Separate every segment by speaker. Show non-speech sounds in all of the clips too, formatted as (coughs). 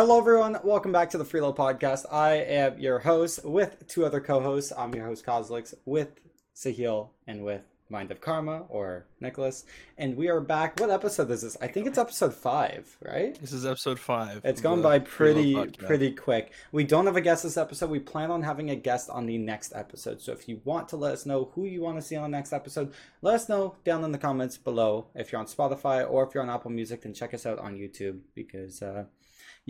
Speaker 1: Hello, everyone. Welcome back to the Freelo Podcast. I am your host with two other co-hosts. I'm your host Kozlix with Sahil and with Mind of Karma or Nicholas, and we are back. What episode is this? I think it's episode five, right?
Speaker 2: This is episode five.
Speaker 1: It's gone by pretty pretty quick. We don't have a guest this episode. We plan on having a guest on the next episode. So if you want to let us know who you want to see on the next episode, let us know down in the comments below. If you're on Spotify or if you're on Apple Music, then check us out on YouTube because uh,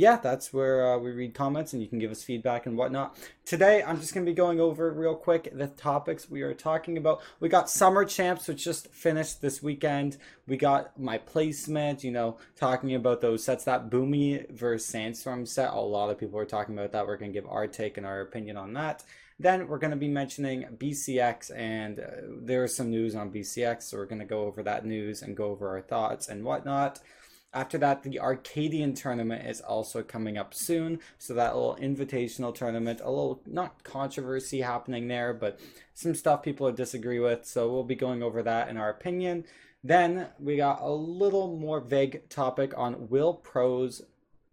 Speaker 1: yeah, that's where uh, we read comments and you can give us feedback and whatnot. Today, I'm just going to be going over real quick the topics we are talking about. We got Summer Champs, which just finished this weekend. We got my placement, you know, talking about those sets. That Boomy versus Sandstorm set, a lot of people are talking about that. We're going to give our take and our opinion on that. Then we're going to be mentioning BCX, and uh, there's some news on BCX, so we're going to go over that news and go over our thoughts and whatnot. After that, the Arcadian tournament is also coming up soon. So that little invitational tournament, a little not controversy happening there, but some stuff people disagree with. So we'll be going over that in our opinion. Then we got a little more vague topic on will pros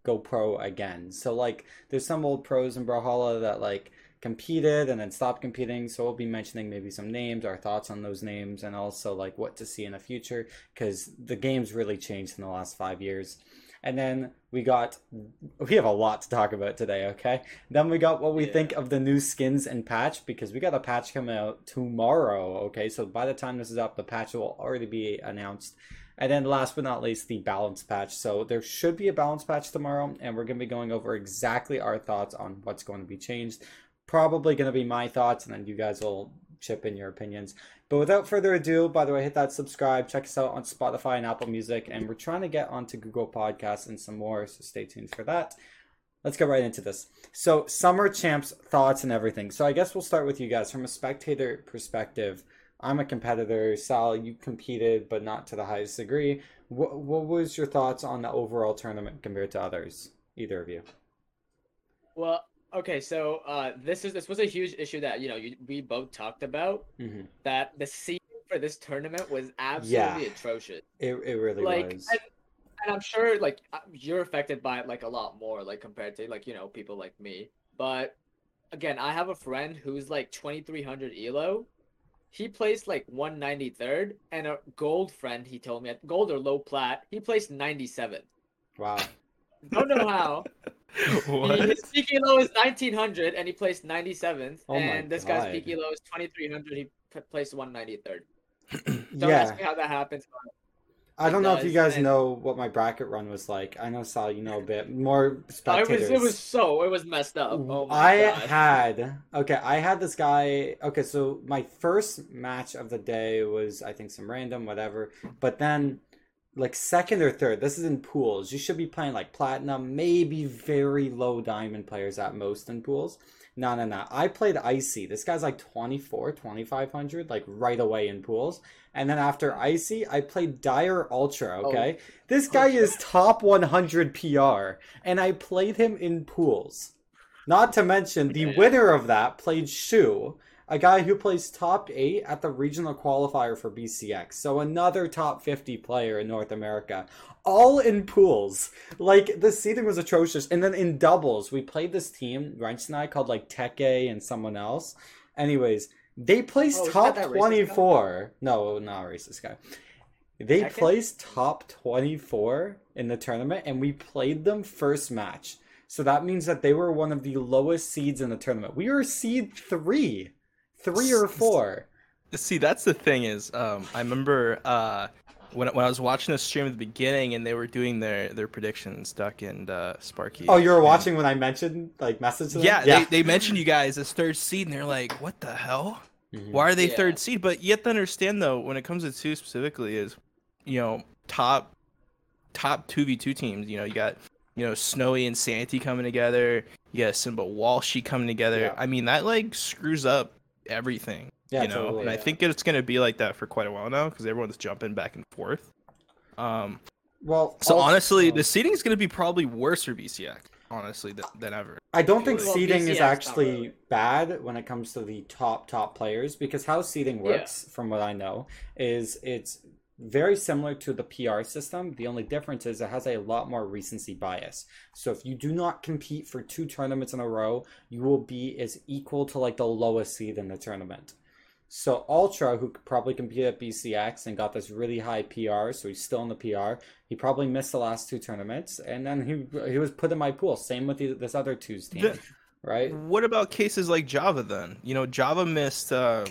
Speaker 1: go pro again. So like there's some old pros in Brawlhalla that like competed and then stopped competing. So we'll be mentioning maybe some names, our thoughts on those names, and also like what to see in the future because the game's really changed in the last five years. And then we got, we have a lot to talk about today, okay? Then we got what we
Speaker 3: Yeah.
Speaker 1: think of the new skins and patch because we got a patch coming out tomorrow, okay? So by the time this is up, the patch will already be announced. And then last but not least, the balance patch. So there should be a balance patch tomorrow, and we're going to be going over exactly our thoughts on what's going to be changed. Probably going to be my thoughts, and then you guys will chip in your opinions. But without further ado, by the way, hit that subscribe. Check us out on Spotify and Apple Music, and we're trying to get onto Google Podcasts and some more, so stay tuned for that. Let's get right into this. So, summer champs thoughts and everything. So, I guess we'll start with you guys from a spectator perspective. I'm a competitor. Sal, you competed, but not to the highest degree. What, what was your thoughts on the overall tournament compared to others? Either of you.
Speaker 3: Well, okay, so uh, this is this was a huge issue that you know you, we both talked about.
Speaker 1: hmm
Speaker 3: That the season for this tournament was absolutely
Speaker 1: Yeah.
Speaker 3: atrocious.
Speaker 1: It, it really
Speaker 3: Like,
Speaker 1: was.
Speaker 3: and, and I'm sure like uh, you're affected by it like a lot more, like compared to like you know people like me. But again, I have a friend who's like 2300 elo. He placed like 193rd, and a gold friend he told me at gold or low plat. He placed 97.
Speaker 1: Wow.
Speaker 3: Don't know how. (laughs)
Speaker 2: what?
Speaker 3: His peak elo is 1900 and he placed 97th.
Speaker 1: Oh
Speaker 3: and this guy's
Speaker 1: God.
Speaker 3: peak elo is 2300. He placed 193rd. (clears throat) Don't
Speaker 1: yeah.
Speaker 3: ask me how that happens.
Speaker 1: I don't know if you guys
Speaker 3: and-
Speaker 1: know what my bracket run was like. I know Sal, you know a bit more
Speaker 3: It was,
Speaker 1: spectators.
Speaker 3: it was so, it was messed up. Oh my
Speaker 1: I
Speaker 3: God.
Speaker 1: had okay. I had this guy. Okay, so my first match of the day was I think some random whatever, but then like second or third. This is in pools. You should be playing like platinum, maybe very low diamond players at most in pools. No, no, no. I played Icy. This guy's like 24, 2500, like right away in pools. And then after Icy, I played Dire Ultra, oh, okay? this guy is top 100 PR, and I played him in pools. Not to mention, the winner of that played Shu, a guy who plays top 8 at the regional qualifier for BCX. So another top 50 player in North America. All in pools. Like, the seating was atrocious. And then in doubles, we played this team, Wrench and I, called like Teke and someone else. Anyways, they placed
Speaker 3: Oh,
Speaker 1: top
Speaker 3: that racist guy?
Speaker 1: 24. No, not a racist guy. They
Speaker 3: Tekken?
Speaker 1: placed top 24 in the tournament, and we played them first match. So that means that they were one of the lowest seeds in the tournament. We were seed three, three or four.
Speaker 2: See, that's the thing is, um, I remember uh, when when I was watching the stream at the beginning and they were doing their their predictions, Duck and uh, Sparky.
Speaker 1: Oh, you were
Speaker 2: and-
Speaker 1: watching when I mentioned like message to them?
Speaker 2: Yeah, They, they mentioned you guys as third seed, and they're like, "What the hell?
Speaker 1: Mhm.
Speaker 2: Why are they
Speaker 3: Yeah.
Speaker 2: third seed?" But you have to understand though, when it comes to two specifically, is you know top top two v two teams. You know, you got you know Snowy and Santy coming together. You got Simba Walshy coming together.
Speaker 1: Yeah.
Speaker 2: I mean, that like screws up everything.
Speaker 1: Yeah,
Speaker 2: you know,
Speaker 1: totally.
Speaker 2: and I think it's gonna be like that for quite a while now because everyone's jumping back and forth. Um,
Speaker 1: Well,
Speaker 2: so
Speaker 1: also-
Speaker 2: honestly, the seating is gonna be probably worse for BCX, honestly, than, than ever.
Speaker 1: I don't think
Speaker 3: Well,
Speaker 1: seeding
Speaker 3: BCX
Speaker 1: is actually
Speaker 3: really.
Speaker 1: bad when it comes to the top top players because how seeding
Speaker 3: Yeah.
Speaker 1: works, from what I know, is it's very similar to the PR system. The only difference is it has a lot more recency bias. So if you do not compete for two tournaments in a row, you will be as equal to like the lowest seed in the tournament. So Ultra, who probably competed at BCX and got this really high PR, so he's still in the PR. He probably missed the last two tournaments, and then he he was put in my pool. Same with the, this other twos team,
Speaker 2: The-
Speaker 1: right?
Speaker 2: What about cases like Java then? You know, Java missed. Uh,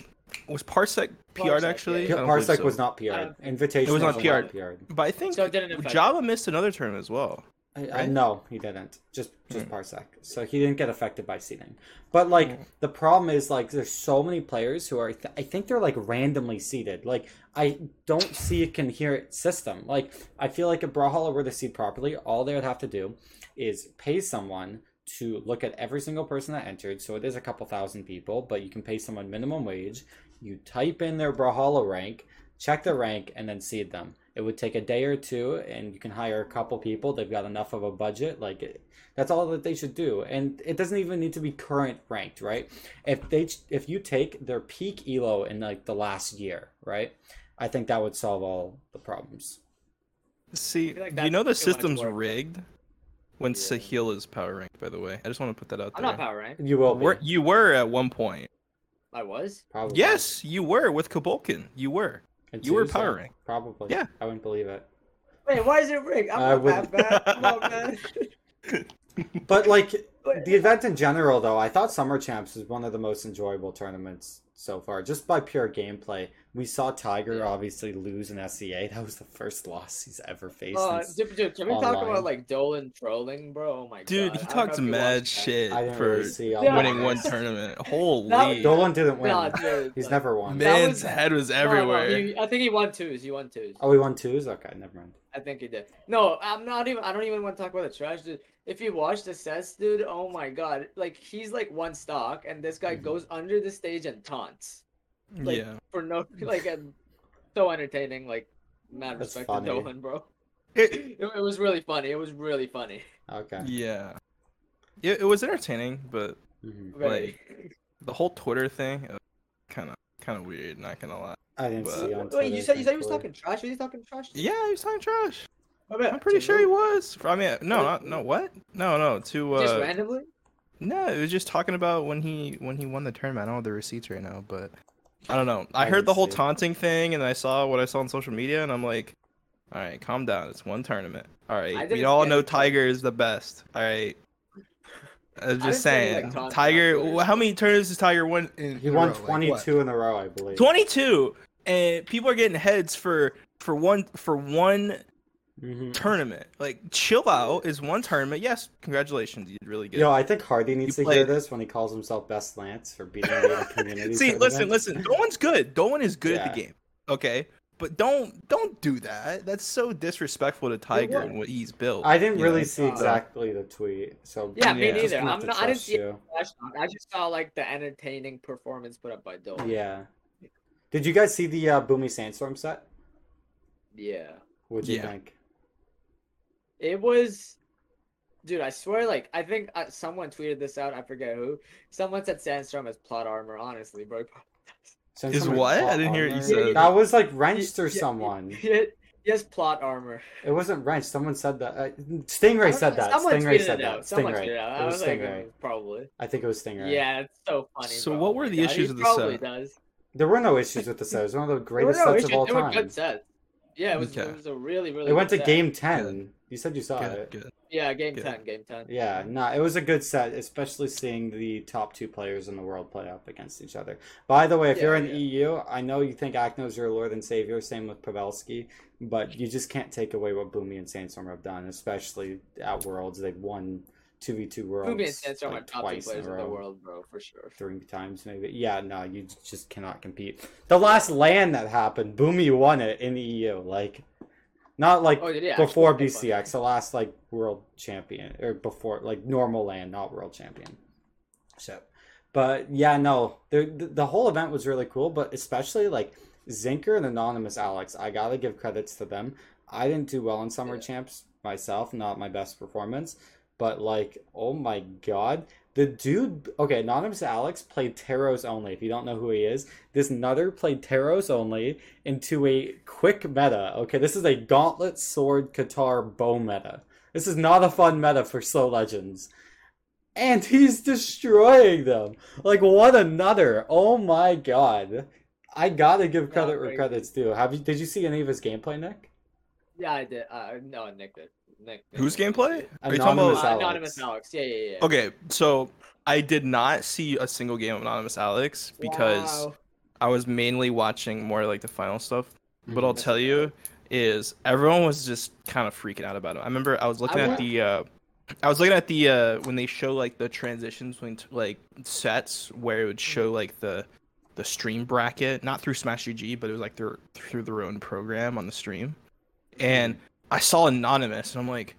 Speaker 2: was Parsec PR'd
Speaker 3: Parsec,
Speaker 2: actually?
Speaker 3: yeah.
Speaker 2: I
Speaker 1: Parsec
Speaker 2: so.
Speaker 1: was not PR'd.
Speaker 3: Uh,
Speaker 1: Invitation
Speaker 2: It was not
Speaker 1: was
Speaker 2: PR'd.
Speaker 1: PR'd.
Speaker 2: But I think
Speaker 3: So it didn't
Speaker 2: Java missed another term as well.
Speaker 1: I, I, no, he didn't. Just just
Speaker 2: Hmm.
Speaker 1: Parsec. So he didn't get affected by seeding. But like
Speaker 2: Hmm.
Speaker 1: the problem is like there's so many players who are th- I think they're like randomly seeded. Like I don't see a coherent system. Like I feel like if Brawlhalla were to seed properly, all they would have to do is pay someone to look at every single person that entered. So it is a couple thousand people, but you can pay someone minimum wage. You type in their Brawlhalla rank, check their rank, and then seed them. It would take a day or two, and you can hire a couple people. They've got enough of a budget. Like it- that's all that they should do, and it doesn't even need to be current ranked, right? If they if you take their peak elo in like the last year, right? I think that would solve all the problems.
Speaker 2: See,
Speaker 3: like
Speaker 2: you know the system's
Speaker 3: work.
Speaker 2: rigged when
Speaker 3: Yeah.
Speaker 2: Sahil is power ranked. By the way, I just want to put that out
Speaker 3: I'm
Speaker 2: there.
Speaker 3: not power rank.
Speaker 1: You will be,
Speaker 2: Were- you were at one point.
Speaker 3: I was.
Speaker 1: probably.
Speaker 2: Yes, you were with Kabulkin. You were.
Speaker 1: And
Speaker 2: you were power rank.
Speaker 1: Probably.
Speaker 2: Yeah.
Speaker 1: I wouldn't believe it.
Speaker 3: Wait, why is it rigged? I'm
Speaker 1: I
Speaker 3: not
Speaker 1: wouldn't-
Speaker 3: that bad. Come on, man. (laughs)
Speaker 1: But like the event in general, though, I thought Summer Champs was one of the most enjoyable tournaments so far, just by pure gameplay. We saw Tiger
Speaker 3: Yeah.
Speaker 1: obviously lose in SCA. That was the first loss he's ever faced.
Speaker 3: Uh, dude, dude, can we talk about like Dolan trolling, bro? Oh my
Speaker 2: Dude,
Speaker 3: god.
Speaker 2: he
Speaker 3: I
Speaker 2: talked mad shit
Speaker 1: I didn't
Speaker 2: for
Speaker 1: really see all
Speaker 3: Yeah.
Speaker 1: that.
Speaker 2: winning one tournament. Holy.
Speaker 1: Dolan didn't win.
Speaker 3: Nah, dude.
Speaker 1: He's
Speaker 3: like-
Speaker 1: never won.
Speaker 2: Man's
Speaker 3: was-
Speaker 2: head was
Speaker 3: no, no,
Speaker 2: everywhere.
Speaker 3: he- I think he won twos. He won twos.
Speaker 1: Oh, he won twos. Okay, never mind.
Speaker 3: I think he did. No, I'm not even. I don't even want to talk about the trash, dude. If you watch the sets, dude, oh my god, like he's like one stock, and this guy
Speaker 1: Mhm.
Speaker 3: goes under the stage and taunts like,
Speaker 2: yeah.
Speaker 3: for no, (laughs) like, and so entertaining. Like, mad
Speaker 1: That's
Speaker 3: respect
Speaker 1: funny.
Speaker 3: to Dolan, bro.
Speaker 2: It- (laughs)
Speaker 3: It, it was really funny. It was really funny.
Speaker 1: Okay.
Speaker 2: yeah. It, it was entertaining, but
Speaker 1: Mhm.
Speaker 3: Very.
Speaker 2: the whole Twitter thing, kind of, kind of weird. Not gonna lie.
Speaker 1: I didn't
Speaker 2: But-
Speaker 1: see on
Speaker 3: Wait, you said you said he was talking trash. Was he talking trash?
Speaker 2: Yeah, he was talking trash.
Speaker 3: I bet.
Speaker 2: I'm pretty
Speaker 3: To
Speaker 2: sure he was. I mean, no, not, no, what? No, no, to
Speaker 3: Just
Speaker 2: uh,
Speaker 3: randomly.
Speaker 2: no, it was just talking about when he when he won the tournament. I don't have the receipts right now, but I don't know. I,
Speaker 1: I
Speaker 2: heard the whole
Speaker 1: see it.
Speaker 2: taunting thing, and I saw what I saw on social media, and I'm like, all right, calm down. It's one tournament. All right, we all know
Speaker 3: any taunting.
Speaker 2: Tiger is the best. All right. (laughs) I'm just
Speaker 3: see any, like,
Speaker 2: saying, Tiger. How many tournaments has Tiger won? In
Speaker 1: He
Speaker 2: in
Speaker 1: won
Speaker 2: row?
Speaker 1: 22
Speaker 2: what?
Speaker 1: in a row, I believe.
Speaker 2: 22, and people are getting heads for for one for one
Speaker 1: Mhm.
Speaker 2: tournament. Like, chill out. Is one tournament? Yes, congratulations. You did really good.
Speaker 1: Yo, I think Hardy needs
Speaker 2: You
Speaker 1: to hear this when he calls himself Best Lance for beating me (laughs) community.
Speaker 2: See, listen,
Speaker 1: tournament.
Speaker 2: listen. Dolan's good. Dolan is good at the game. Okay, but don't don't do that. That's so disrespectful to Tiger and what he's built.
Speaker 1: I didn't really
Speaker 2: know?
Speaker 1: see
Speaker 3: Uh,
Speaker 1: exactly the tweet, so
Speaker 3: Yeah, me
Speaker 2: Yeah.
Speaker 1: just
Speaker 3: neither. I'm not, I didn't see
Speaker 1: you.
Speaker 3: I just saw like the entertaining performance put up by Dolan.
Speaker 1: Yeah. Did you guys see the uh, Boomy Sandstorm set?
Speaker 3: Yeah.
Speaker 1: What'd you
Speaker 2: Yeah.
Speaker 1: think?
Speaker 3: It was, dude. I swear, like I think uh, someone tweeted this out. I forget who. Someone said Sandstorm has plot armor. Honestly, bro.
Speaker 1: Sandstorm
Speaker 2: Is
Speaker 1: has
Speaker 2: what? I didn't hear what you
Speaker 1: armor?
Speaker 2: said.
Speaker 1: That was like wrenched or
Speaker 3: Yeah,
Speaker 1: someone.
Speaker 3: He, he plot armor.
Speaker 1: It wasn't wrenched. Someone said that. Uh, Stingray said that.
Speaker 3: Someone
Speaker 1: Stingray
Speaker 3: tweeted
Speaker 1: said
Speaker 3: it
Speaker 1: that.
Speaker 3: out. Someone tweeted
Speaker 1: Stingray.
Speaker 3: it out.
Speaker 1: It
Speaker 3: I
Speaker 1: was
Speaker 3: was
Speaker 1: Stingray.
Speaker 3: "Mm, probably.
Speaker 1: I think it was Stingray.
Speaker 3: Yeah, it's so funny.
Speaker 2: So
Speaker 3: bro.
Speaker 2: what
Speaker 3: Oh
Speaker 2: were the
Speaker 3: God,
Speaker 2: issues
Speaker 3: he
Speaker 2: of the set?
Speaker 3: probably does.
Speaker 1: There were no issues with the set. It was one of the greatest
Speaker 3: no
Speaker 1: sets
Speaker 3: issues.
Speaker 1: of all
Speaker 3: They were
Speaker 1: time.
Speaker 3: good sets. Yeah, it was.
Speaker 2: Okay.
Speaker 3: It was a really, really.
Speaker 1: It went to
Speaker 3: set.
Speaker 1: game 10. You said you saw
Speaker 2: Good,
Speaker 1: it.
Speaker 2: good.
Speaker 3: Yeah, game
Speaker 2: Good.
Speaker 3: ten. Game ten.
Speaker 1: Yeah, no, it was a good set, especially seeing the top two players in the world play up against each other. By the way, if
Speaker 3: Yeah,
Speaker 1: you're in
Speaker 3: yeah.
Speaker 1: EU, I know you think Akno's your lord and savior, same with Pavelski, but you just can't take away what Boomy and Sandstorm have done, especially at Worlds. They've won 2v2 Worlds
Speaker 3: Boomy and Sandstorm
Speaker 1: like,
Speaker 3: are top two
Speaker 1: twice in
Speaker 3: players
Speaker 1: a
Speaker 3: in the world, bro, for sure.
Speaker 1: Three times maybe. Yeah, no, you just cannot compete. The last land that happened, Boomy won it in the EU. Like, not like
Speaker 3: Oh,
Speaker 1: before BCX, the last like world champion or before like normal land, not world champion. So, but yeah, no, the the, the whole event was really cool, but especially like Zinker and Anonymous Alex, I gotta give credits to them. I didn't do well in Summer
Speaker 3: Yeah.
Speaker 1: Champs myself, not my best performance, but like, oh my god. The dude, okay, Anonymous Alex played Teros only. If you don't know who he is, this Nutter played Teros only into a quick meta. Okay, this is a Gauntlet Sword Katar bow meta. This is not a fun meta for slow legends. And he's destroying them. Like, what another. Oh my god. I gotta give credit where credit's due. Have you? Did you see any of his gameplay, Nick?
Speaker 3: Yeah, I did. Uh, no, Nick did. Nick. Nick
Speaker 2: Whose gameplay? Are you talking
Speaker 1: Anonymous
Speaker 2: about-
Speaker 1: Alex.
Speaker 3: Anonymous Alex. Yeah, yeah, yeah.
Speaker 2: Okay, so I did not see a single game of Anonymous Alex because
Speaker 3: Wow.
Speaker 2: I was mainly watching more like the final stuff. But I'll tell you is everyone was just kind of freaking out about it. I remember I was looking at
Speaker 3: would-
Speaker 2: the uh I was looking at the uh when they show like the transitions between t- like sets where it would show like the the stream bracket, not through Smash.gg, but it was like their through their own program on the stream. And I saw anonymous and I'm like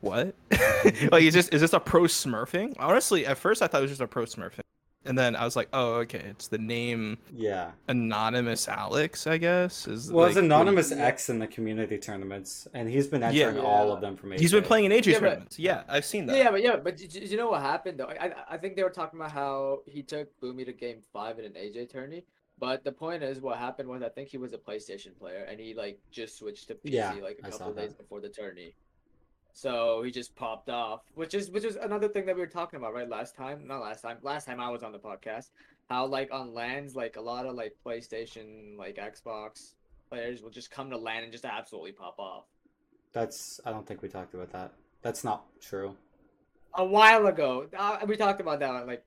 Speaker 2: what? (laughs) like is this is this a pro smurfing? Honestly, at first I thought it was just a pro smurfing. And then I was like, oh okay, it's the name
Speaker 1: Yeah.
Speaker 2: anonymous Alex, I guess. Is
Speaker 1: Well, it's
Speaker 2: like, what
Speaker 1: Anonymous
Speaker 3: Yeah.
Speaker 1: X in the community tournaments, and he's been
Speaker 2: Yeah.
Speaker 1: entering all of them from
Speaker 2: he- He's been playing in AJ
Speaker 3: Yeah, but-
Speaker 2: tournaments. Yeah, I've seen that.
Speaker 3: Yeah, but yeah, but you, know what happened though? I I- I think they were talking about how he took Boomy to game five in an AJ tourney. But the point is, what happened was I think he was a PlayStation player and he like just switched to PC
Speaker 1: Yeah,
Speaker 3: like a couple days before the tourney. So he just popped off, which is which is another thing that we were talking about right last time. Not last time. Last time I was on the podcast, how like on lands, like a lot of like PlayStation, like Xbox players will just come to land and just absolutely pop off.
Speaker 1: That's. I don't think we talked about that. That's not true.
Speaker 3: A while ago, uh, we talked about that like like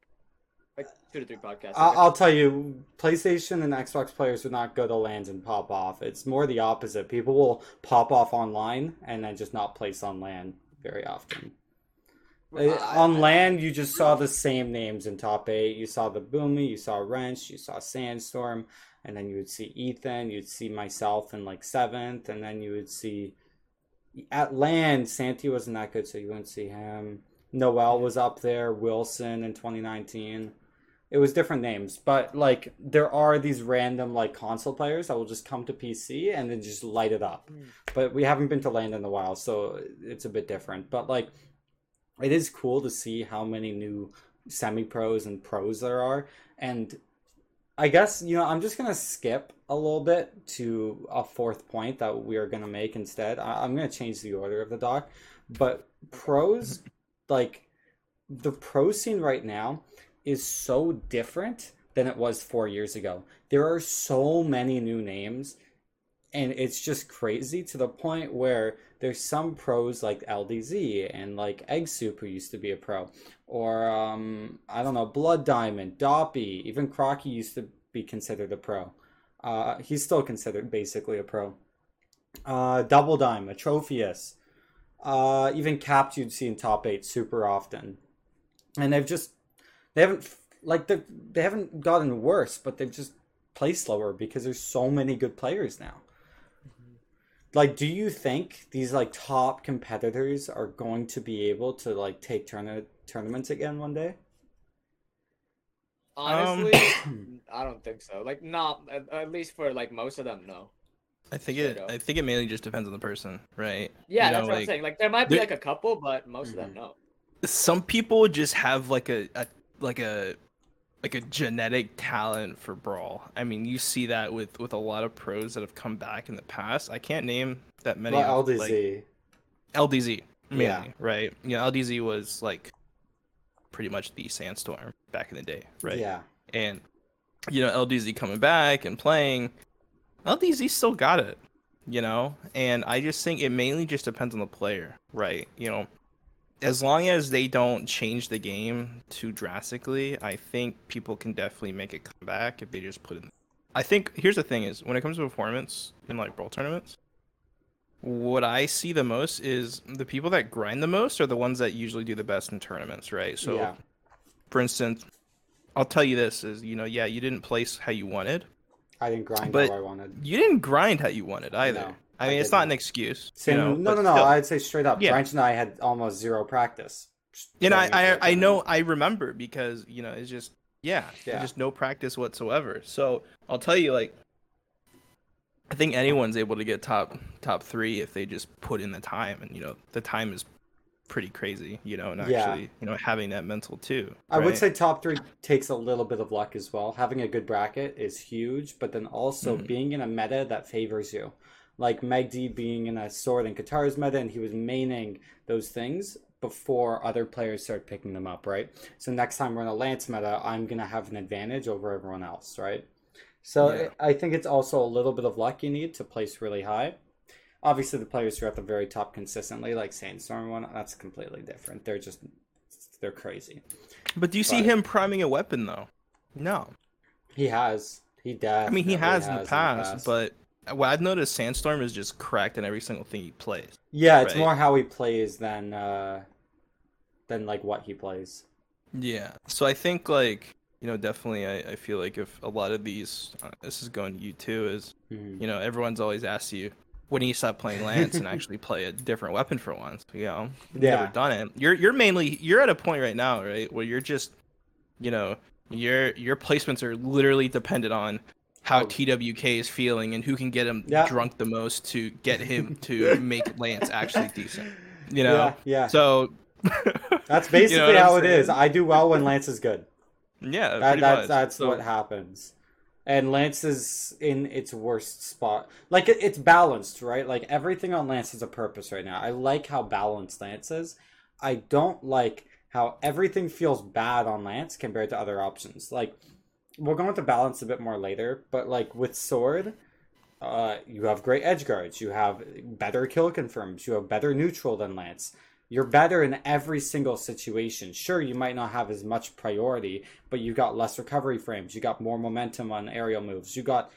Speaker 3: two to three podcasts.
Speaker 1: I'll. I'll tell you, PlayStation and Xbox players would not go to lands and pop off. It's more the opposite. People will pop off online and then just not place on land very often. Uh,
Speaker 3: I-
Speaker 1: on
Speaker 3: I-
Speaker 1: land, you just saw the same names in top eight. You saw the Boomy, you saw Wrench, you saw Sandstorm, and then you would see Ethan, you'd see myself in like seventh, and then you would see at land, Santi wasn't that good, so you wouldn't see him. Noel was up there, Wilson in 2019. It was different names, but like there are these random like console players that will just come to PC and then just light it up.
Speaker 3: Mm.
Speaker 1: But we haven't been to land in a while, so it's a bit different. But like it is cool to see how many new semi pros and pros there are. And I guess, you know, I'm just to skip a little bit to a fourth point that we are to make instead. I- I'm to change the order of the doc. But pros, (laughs) like the pro scene right now is so different than it was four years ago. There are so many new names. And it's just crazy to the point where there's some pros like LDZ and like Egg Soup who used to be a pro, or um, I don't know, Blood Diamond, Doppy, even Crocky used to be considered a pro. Uh, he's still considered basically a pro. Uh, Double Dime, Atrophius, uh, even Capped you'd see in top eight super often, and they've just they haven't like they they haven't gotten worse, but they've just placed slower because there's so many good players now like do you think these like top competitors are going to be able to like take tourna- tournaments again one day
Speaker 3: Honestly,
Speaker 1: Um, (coughs)
Speaker 3: I don't think so. Like, not at, at least for like most of them, no.
Speaker 2: I think it. I think it mainly just depends on the person, right?
Speaker 3: Yeah,
Speaker 2: You
Speaker 3: that's
Speaker 2: know,
Speaker 3: what I'm saying. Like, there might be
Speaker 2: there-
Speaker 3: like a couple, but most of them,
Speaker 1: Mhm.
Speaker 3: no.
Speaker 2: Some people just have like a, a like a like a genetic talent for brawl. I mean, you see that with with a lot of pros that have come back in the past. I can't name that many.
Speaker 1: well
Speaker 2: of, like,
Speaker 1: LDZ
Speaker 2: LDZ, mainly,
Speaker 1: Yeah.
Speaker 2: right? You know, LDZ was like pretty much the Sandstorm back in the day, right?
Speaker 1: yeah
Speaker 2: And you know, LDZ coming back and playing, LDZ still got it, you know. And I just think it mainly just depends on the player, right? You know, as long as they don't change the game too drastically, I think people can definitely make a comeback if they just put in. I think here's the thing: is when it comes to performance in like brawl tournaments, what I see the most is the people that grind the most are the ones that usually do the best in tournaments, right? So,
Speaker 1: yeah
Speaker 2: for instance, I'll tell you this: is you know, yeah, you didn't place how you wanted,
Speaker 1: I didn't grind
Speaker 2: but
Speaker 1: how I wanted
Speaker 2: you didn't grind how you wanted either.
Speaker 1: No,
Speaker 2: I
Speaker 1: I
Speaker 2: mean, it's
Speaker 1: didn't.
Speaker 2: an excuse.
Speaker 1: Same,
Speaker 2: you know,
Speaker 1: no no no
Speaker 2: still.
Speaker 1: I'd say straight up
Speaker 2: Yeah.
Speaker 1: Branch and I had almost zero practice
Speaker 2: And I,
Speaker 1: going into the
Speaker 2: I, I know. I remember because you know it's just yeah,
Speaker 1: Yeah.
Speaker 2: just no practice whatsoever. So I'll tell you, like, I think anyone's able to get top top three if they just put in the time, and you know the time is pretty crazy, you know, and
Speaker 1: Yeah.
Speaker 2: actually, you know, having that mental too.
Speaker 1: I would say top three takes a little bit of luck as well. Having a good bracket is huge, but then also
Speaker 2: Mhm.
Speaker 1: being in a meta that favors you. Like Megd being in a sword and Katars meta, and he was maining those things before other players start picking them up, right? So next time we're in a Lance meta, I'm gonna have an advantage over everyone else, right? So
Speaker 2: Yeah.
Speaker 1: I think it's also a little bit of luck you need to place really high. Obviously, the players who are at the very top consistently, like Sandstorm one, that's completely different. They're just they're crazy.
Speaker 2: But do you see him priming a weapon though? No.
Speaker 1: He has. He
Speaker 2: does.
Speaker 1: I
Speaker 2: mean, he has, in the
Speaker 1: has
Speaker 2: past, but what I've noticed, Sandstorm is just cracked in every single thing he plays.
Speaker 1: yeah, it's more how he plays than uh than like what he plays.
Speaker 2: Yeah. So I think like you know definitely I, I feel like if a lot of these uh, this is going to you too is
Speaker 1: Mhm.
Speaker 2: you know everyone's always asked you when do you stop playing Lance and actually (laughs) play a different weapon for once. You know, you've
Speaker 1: Yeah.
Speaker 2: never done it. You're you're mainly you're at a point right now, right, where you're just you know your your placements are literally dependent on how
Speaker 1: Oh.
Speaker 2: TWK is feeling and who can get him
Speaker 1: Yeah.
Speaker 2: drunk the most to get him (laughs) to make Lance actually decent. You know,
Speaker 1: Yeah, yeah.
Speaker 2: so
Speaker 1: That's (laughs)
Speaker 2: You know
Speaker 1: basically how it is. I do well when Lance is good.
Speaker 2: Yeah,
Speaker 1: That, that's
Speaker 2: much.
Speaker 1: that's
Speaker 2: So-
Speaker 1: what happens. And Lance is in its worst spot. Like it, it's balanced, right? Like everything on Lance has a purpose right now. I like how balanced Lance is. I don't like how everything feels bad on Lance compared to other options. Like we'll go into balance a bit more later, but like with Sword, uh, you have great edge guards, you have better kill confirms, you have better neutral than Lance. You're better in every single situation. Sure, you might not have as much priority, but you got less recovery frames. You got more momentum on aerial moves. You got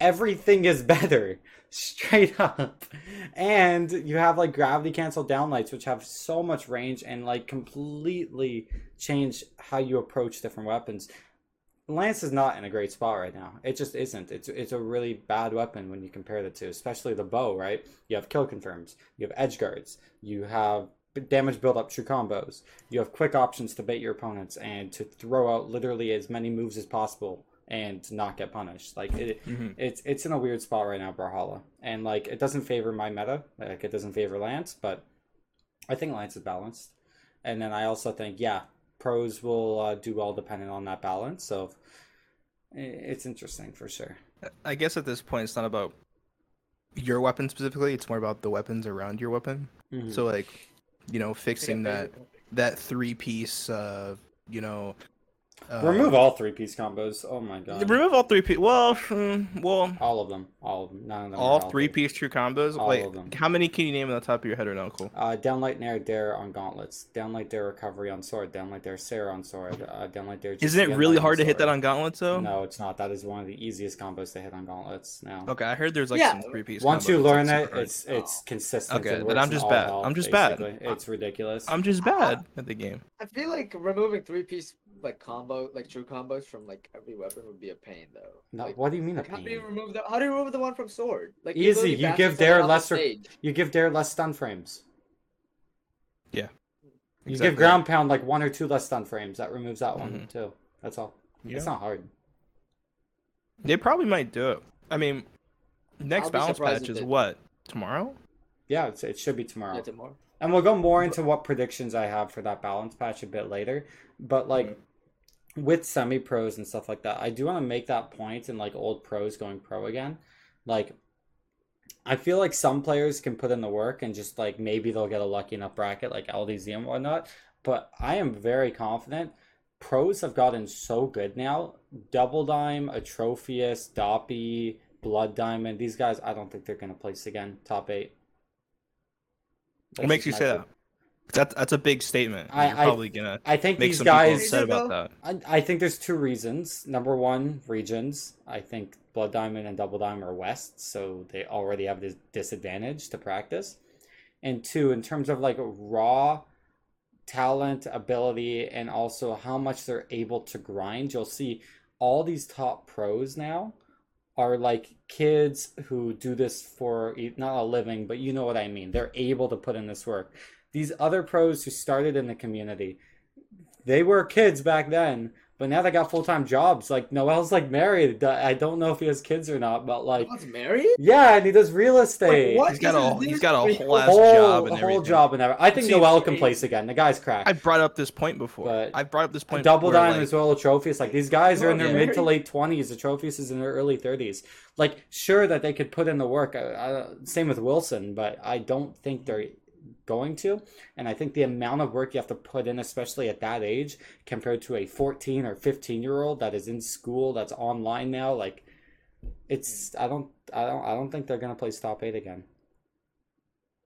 Speaker 1: everything is (laughs) better, straight up. And you have like gravity cancel downlights, which have so much range and like completely change how you approach different weapons. Lance is not in a great spot right now. It just isn't. It's it's a really bad weapon when you compare the two, especially the bow. Right? You have kill confirms. You have edge guards. You have damage build up true combos. You have quick options to bait your opponents and to throw out literally as many moves as possible and not get punished. Like it,
Speaker 2: Mhm.
Speaker 1: it's it's in a weird spot right now, Brawlhalla, and like it doesn't favor my meta. Like it doesn't favor Lance, but I think Lance is balanced. And then I also think yeah, pros will uh, do well depending on that balance. So it's interesting for sure.
Speaker 2: I guess at this point, it's not about your weapon specifically. It's more about the weapons around your weapon.
Speaker 1: Mhm.
Speaker 2: So like, you know, fixing that that three piece. Uh, you know, uh,
Speaker 1: remove all three piece combos. Oh my god,
Speaker 2: remove all three piece. Well, mm, well,
Speaker 1: all of them, all of them. None of them.
Speaker 2: all
Speaker 1: healthy.
Speaker 2: three piece true combos.
Speaker 1: All
Speaker 2: like,
Speaker 1: of them.
Speaker 2: how many can you name on the top of your head right now, Cool.
Speaker 1: Uh, downlight Nair Dair on gauntlets. Downlight Dair recovery on sword. Downlight Dair Sarah on sword. Uh, downlight Dair.
Speaker 2: Isn't it really hard to hit that on gauntlets though?
Speaker 1: No, it's not. That is one of the easiest combos to hit on gauntlets now.
Speaker 2: Okay, I heard there's like
Speaker 3: Yeah.
Speaker 2: some three piece.
Speaker 1: Once you learn it,
Speaker 2: it's.
Speaker 1: it's it's consistent.
Speaker 2: Okay,
Speaker 1: It
Speaker 2: then I'm just bad.
Speaker 1: health,
Speaker 2: I'm just bad.
Speaker 1: It's ridiculous.
Speaker 2: I'm just bad at the game.
Speaker 3: I feel like removing three piece like combo like true combos from like every weapon would be a pain though.
Speaker 1: No,
Speaker 3: like,
Speaker 1: what do you mean a
Speaker 3: like, how do you remove the how do you remove the one from sword? Like
Speaker 1: Easy, you give
Speaker 3: someone Dair
Speaker 1: lesser- You give Dair less stun frames. Yeah, you
Speaker 2: Exactly.
Speaker 1: give ground pound like one or two less stun frames. That removes that one
Speaker 2: Mhm.
Speaker 1: too. That's all.
Speaker 2: Yeah.
Speaker 1: It's not hard.
Speaker 2: They probably might do it. I mean, next balance patch is
Speaker 3: they-
Speaker 2: what tomorrow.
Speaker 1: Yeah, it's, it should be tomorrow.
Speaker 3: Yeah, tomorrow.
Speaker 1: And we'll go more into what predictions I have for that balance patch a bit later. But like with semi pros and stuff like that, I do want to make that point in like old pros going pro again. Like I feel like some players can put in the work and just like maybe they'll get a lucky enough bracket like LDZ and whatnot. But I am very confident pros have gotten so good now. Double Dime, Atrophius, Doppy, Blood Diamond, these guys I don't think they're gonna place again top eight.
Speaker 2: What makes you say
Speaker 1: my-
Speaker 2: that? That's a big statement.
Speaker 1: I-
Speaker 2: You're
Speaker 1: I-
Speaker 2: probably gonna
Speaker 1: I think
Speaker 2: make
Speaker 1: these
Speaker 2: some
Speaker 1: guys.
Speaker 2: upset about that.
Speaker 1: I, I think there's two reasons. Number one, regions. I think Blood Diamond and Double Diamond are west, so they already have this disadvantage to practice. And two, in terms of like raw talent, ability, and also how much they're able to grind, you'll see all these top pros now are like kids who do this for not a living, but you know what I mean. They're able to put in this work. These other pros who started in the community, they were kids back then, But now they got full time jobs. Like Noel's like married. I don't know if he has kids or not, but like
Speaker 3: What's married?
Speaker 1: yeah, and he does real estate.
Speaker 3: what?
Speaker 2: He's got a he's got a whole ass
Speaker 1: whole,
Speaker 2: job and
Speaker 1: whole
Speaker 2: everything.
Speaker 1: job and everything. I think
Speaker 2: See,
Speaker 1: Noel can
Speaker 3: he-
Speaker 1: place again. The guy's cracked.
Speaker 2: I brought up this point before.
Speaker 1: But
Speaker 2: I brought up this point.
Speaker 1: Double
Speaker 2: where,
Speaker 1: Diamond
Speaker 2: like,
Speaker 1: as well, Trophies. Like these guys are in their
Speaker 3: Yeah.
Speaker 1: mid to late twenties. The Trophies is in their early thirties. Like sure that they could put in the work. I, I, same with Wilson, but I don't think they're going to. And I think the amount of work you have to put in, especially at that age, compared to a fourteen or fifteen year old that is in school, that's online now, like it's. I don't. I don't. I don't think they're gonna play top eight again.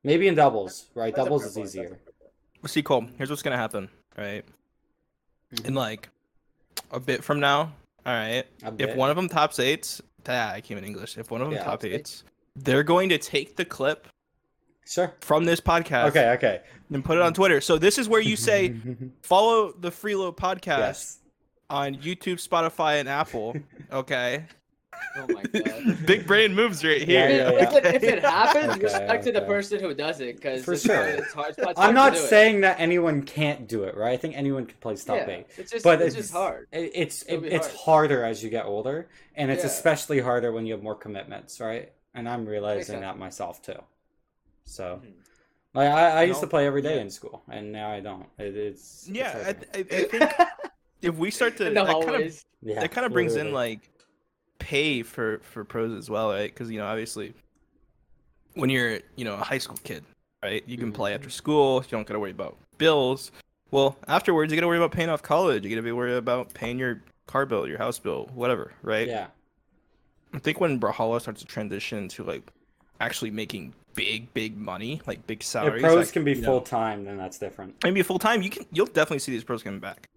Speaker 1: Maybe in doubles, right?
Speaker 3: That's
Speaker 1: doubles is
Speaker 3: point,
Speaker 1: easier.
Speaker 3: fair.
Speaker 2: See, Cole. Here's what's gonna happen. Right.
Speaker 1: Mhm.
Speaker 2: In like a bit from now. All right. If one of them tops eights, ah, I came in English. If one of them
Speaker 1: Yeah,
Speaker 2: top
Speaker 3: tops
Speaker 2: eight. they're going to take the clip
Speaker 1: Sure.
Speaker 2: from this podcast
Speaker 1: Okay. Okay.
Speaker 2: and put it on Twitter. So this is where you say (laughs) follow the Freelo podcast
Speaker 1: yes.
Speaker 2: on YouTube, Spotify, and Apple. (laughs) Okay.
Speaker 3: Oh my god.
Speaker 2: Big brain moves right
Speaker 1: Yeah,
Speaker 2: here.
Speaker 1: yeah,
Speaker 3: If, it, if it happens,
Speaker 1: Okay,
Speaker 3: respect to the person who does it, because
Speaker 1: For
Speaker 3: it's,
Speaker 1: sure.
Speaker 3: it's hard. It's hard
Speaker 1: I'm
Speaker 3: to
Speaker 1: not
Speaker 3: do it.
Speaker 1: saying that anyone can't do it, right? I think anyone can play stop
Speaker 3: yeah,
Speaker 1: eight.
Speaker 3: It's just,
Speaker 1: But
Speaker 3: it's,
Speaker 1: it's
Speaker 3: just hard.
Speaker 1: It, it's
Speaker 3: It'll
Speaker 1: it,
Speaker 3: be
Speaker 1: it's
Speaker 3: hard.
Speaker 1: harder as you get older, and it's
Speaker 3: Yeah.
Speaker 1: especially harder when you have more commitments, right? And I'm realizing that myself too. So,
Speaker 3: Mhm.
Speaker 1: like, I, I
Speaker 2: You
Speaker 1: used to play every day
Speaker 2: yeah.
Speaker 1: in school, and now I don't. It, it's it's
Speaker 2: Yeah, I. I, I think (laughs) if we start to
Speaker 3: In the
Speaker 2: that kind of
Speaker 3: hallways.
Speaker 1: yeah,
Speaker 2: that kind of brings in like pay for for pros as well, right? Because you know, obviously, when you're you know a high school kid, right, you can
Speaker 1: Mhm.
Speaker 2: play after school. You don't got to worry about bills. Well, afterwards, you got to worry about paying off college. You got to be worried about paying your car bill, your house bill, whatever, right?
Speaker 1: yeah,
Speaker 2: I think when Brawlhalla starts to transition to like actually making big, big money, like big
Speaker 1: if
Speaker 2: salaries,
Speaker 1: pros
Speaker 2: like,
Speaker 1: can be full time, then that's different.
Speaker 2: maybe full time, you can you'll definitely see these pros coming back.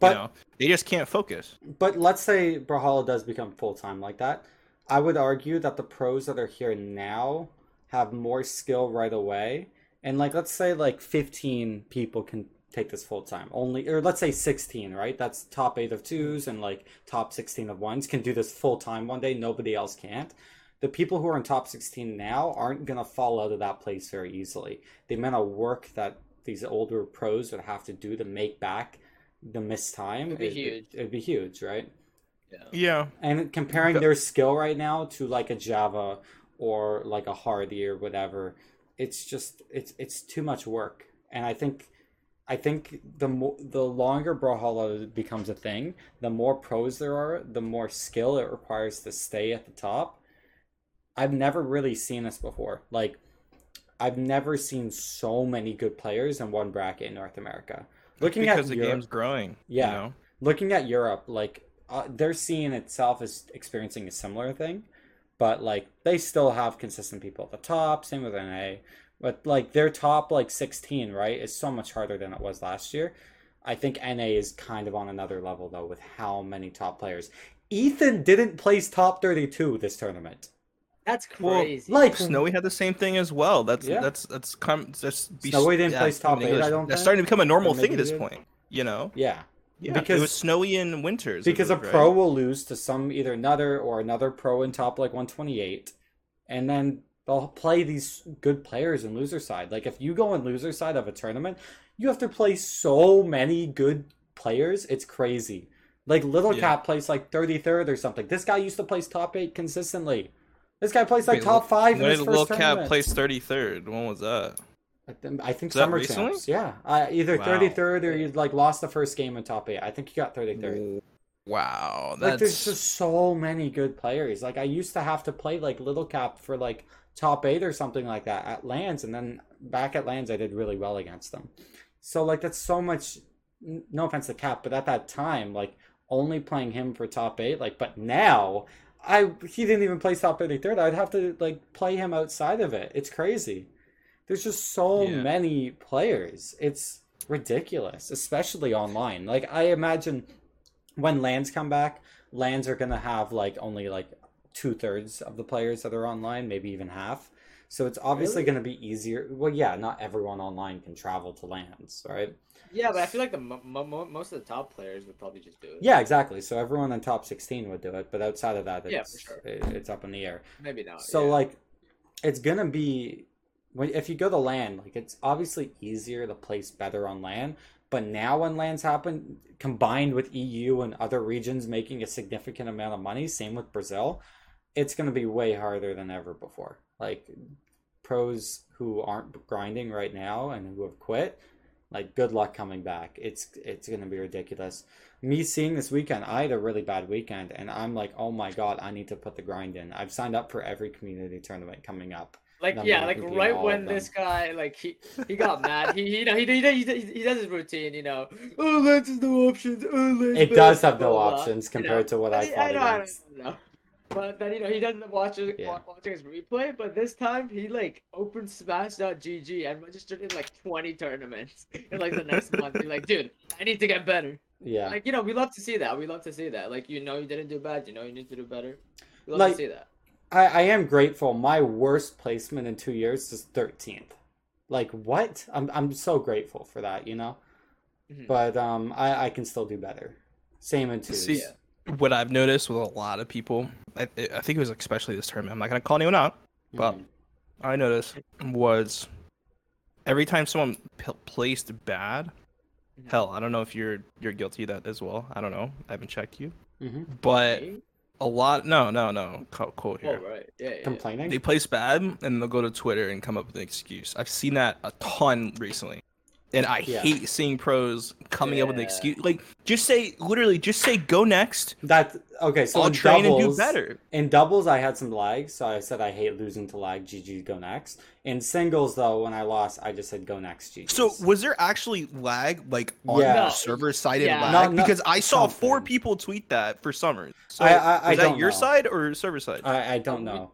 Speaker 1: But
Speaker 2: you know, they just can't focus.
Speaker 1: But let's say Brawlhalla does become full time like that. I would argue that the pros that are here now have more skill right away. And like let's say like 15 people can take this full time. Only or let's say 16, right? That's top 8 of 2s and like top 16 of 1s can do this full time one day. Nobody else can't. The people who are in top 16 now aren't going to fall out of that place very easily. The amount of work that these older pros would have to do to make back the missed time
Speaker 3: It'd be
Speaker 1: it-
Speaker 3: huge.
Speaker 1: It, would be huge, right?
Speaker 3: Yeah.
Speaker 2: Yeah,
Speaker 1: And comparing
Speaker 2: But-
Speaker 1: their skill right now to like a Java or like a Hardy or whatever, it's just it's it's too much work. And I think I think the more the longer Brawlhalla becomes a thing, the more pros there are, the more skill it requires to stay at the top. I've never really seen this before. Like I've never seen so many good players in one bracket in North America. Looking
Speaker 2: because
Speaker 1: at
Speaker 2: the
Speaker 1: Europe,
Speaker 2: game's growing.
Speaker 1: Yeah.
Speaker 2: you know?
Speaker 1: looking at Europe, like uh, their scene itself is experiencing a similar thing, but like they still have consistent people at the top. Same with NA, but like their top like 16, right, is so much harder than it was last year. I think NA is kind of on another level though with how many top players. Ethan didn't place top 32 this tournament.
Speaker 3: That's
Speaker 2: Well,
Speaker 3: crazy.
Speaker 1: Like
Speaker 2: Snowy had the same thing as well. That's
Speaker 1: Yeah.
Speaker 2: that's that's come that's be,
Speaker 1: Snowy didn't place top eight, I don't
Speaker 2: That's
Speaker 1: think.
Speaker 2: starting to become a normal thing at this
Speaker 1: did.
Speaker 2: point. You know,
Speaker 1: yeah,
Speaker 2: yeah,
Speaker 1: Because-
Speaker 2: it was snowy in winters. I
Speaker 1: because a pro
Speaker 2: right?
Speaker 1: will lose to some either another or another pro in top like 128 and then they'll play these good players in loser side like if you go in loser side of a tournament you have to play so many good players it's crazy like little
Speaker 2: Yeah.
Speaker 1: cat plays like 33rd or something this guy used to place top 8 consistently this guy plays like
Speaker 2: Wait,
Speaker 1: top 5 in
Speaker 2: When
Speaker 1: his
Speaker 2: did
Speaker 1: first
Speaker 2: Lil Cat
Speaker 1: tournament
Speaker 2: place thirty third? When was that?
Speaker 1: I think-
Speaker 2: Was
Speaker 1: summer
Speaker 2: recently?
Speaker 1: champs yeah uh, either
Speaker 2: Wow.
Speaker 1: 33rd or you like lost the first game in top 8 I think he got 33rd
Speaker 2: Wow, that's
Speaker 1: Like there's just so many good players. Like I used to have to play like little cap for like top eight or something like that at lands, and then back at lands I did really well against them. So like that's so much. No offense to Cap, but at that time, like only playing him for top eight, like but now I he didn't even play top thirty third. I'd have to like play him outside of it. It's crazy. There's just so
Speaker 2: Yeah.
Speaker 1: many players. It's ridiculous, especially online. Like I imagine when lands come back, lands are gonna have like only like two thirds of the players that are online, maybe even half. So it's obviously
Speaker 3: Really?
Speaker 1: gonna be easier. Well, yeah, not everyone online can travel to lands, right?
Speaker 3: yeah, but I feel like the mo- mo- mo- most of the top players would probably just do it.
Speaker 1: Yeah, exactly. So everyone in top sixteen would do it, but outside of that, it's
Speaker 3: Yeah, for sure.
Speaker 1: it, it's up in the air.
Speaker 3: Maybe not.
Speaker 1: So
Speaker 3: yeah.
Speaker 1: like, it's gonna be when if you go to land, like it's obviously easier to place better on land. But now when lands happen, combined with EU and other regions making a significant amount of money, same with Brazil, it's going to be way harder than ever before. Like pros who aren't grinding right now and who have quit, like good luck coming back. It's it's going to be ridiculous. Me seeing this weekend, I had a really bad weekend, and I'm like, oh my god, I need to put the grind in. I've signed up for every community tournament coming up.
Speaker 3: Like yeah, like right when this guy like he he got (laughs) mad. He you know he he, he, he, does his routine. You know, oh Lance has no options. Oh Lance.
Speaker 1: It does have no
Speaker 3: blah, blah, blah,"
Speaker 1: options compared to what I fought
Speaker 3: know, I
Speaker 1: against.
Speaker 3: know. But then you know he doesn't watch it,
Speaker 1: Yeah.
Speaker 3: watching his replay. But this time he like opened Smash.gg and registered in like 20 tournaments (laughs) in like the next month. You're like, dude, I need to get better.
Speaker 1: Yeah.
Speaker 3: Like you know, we love to see that. We love to see that. Like you know, you didn't do bad. You know, you need to do better. We love
Speaker 1: Like-
Speaker 3: to see that.
Speaker 1: I, I am grateful. My worst placement in two years is 13th. Like what? I'm I'm so grateful for that, you know.
Speaker 3: Mhm.
Speaker 1: But um, I I can still do better. Same in twos.
Speaker 2: See, what I've noticed with a lot of people, I, I think it was especially this tournament. I'm not gonna call anyone out. Well,
Speaker 1: Mhm.
Speaker 2: I noticed was every time someone p- placed bad.
Speaker 3: Mhm.
Speaker 2: Hell, I don't know if you're you're guilty of that as well. I don't know. I haven't checked you,
Speaker 1: Mhm.
Speaker 2: but
Speaker 3: Me?
Speaker 2: a lot. No, no, no. Quote, quote
Speaker 3: Oh
Speaker 2: here.
Speaker 3: right, yeah, yeah.
Speaker 1: complaining.
Speaker 2: They place bad and they'll go to Twitter and come up with an excuse. I've seen that a ton recently. And I
Speaker 1: Yeah.
Speaker 2: hate seeing pros coming up with an excuse. Like, just say, literally, just say, go next.
Speaker 1: That okay. So
Speaker 2: I'll
Speaker 1: in
Speaker 2: train and do better.
Speaker 1: In doubles, I had some lag, so I said I hate losing to lag. GG, go next. In singles, though, when I lost, I just said go next. GG.
Speaker 2: So, was there actually lag, like, on
Speaker 1: Yeah.
Speaker 2: the
Speaker 3: No,
Speaker 2: server sided
Speaker 3: yeah.
Speaker 2: lag?
Speaker 1: No, no,
Speaker 2: because I saw four people tweet that for summers. So,
Speaker 1: I- I- I
Speaker 2: was that
Speaker 1: don't
Speaker 2: your
Speaker 1: know.
Speaker 2: side or server side?
Speaker 1: I I don't know.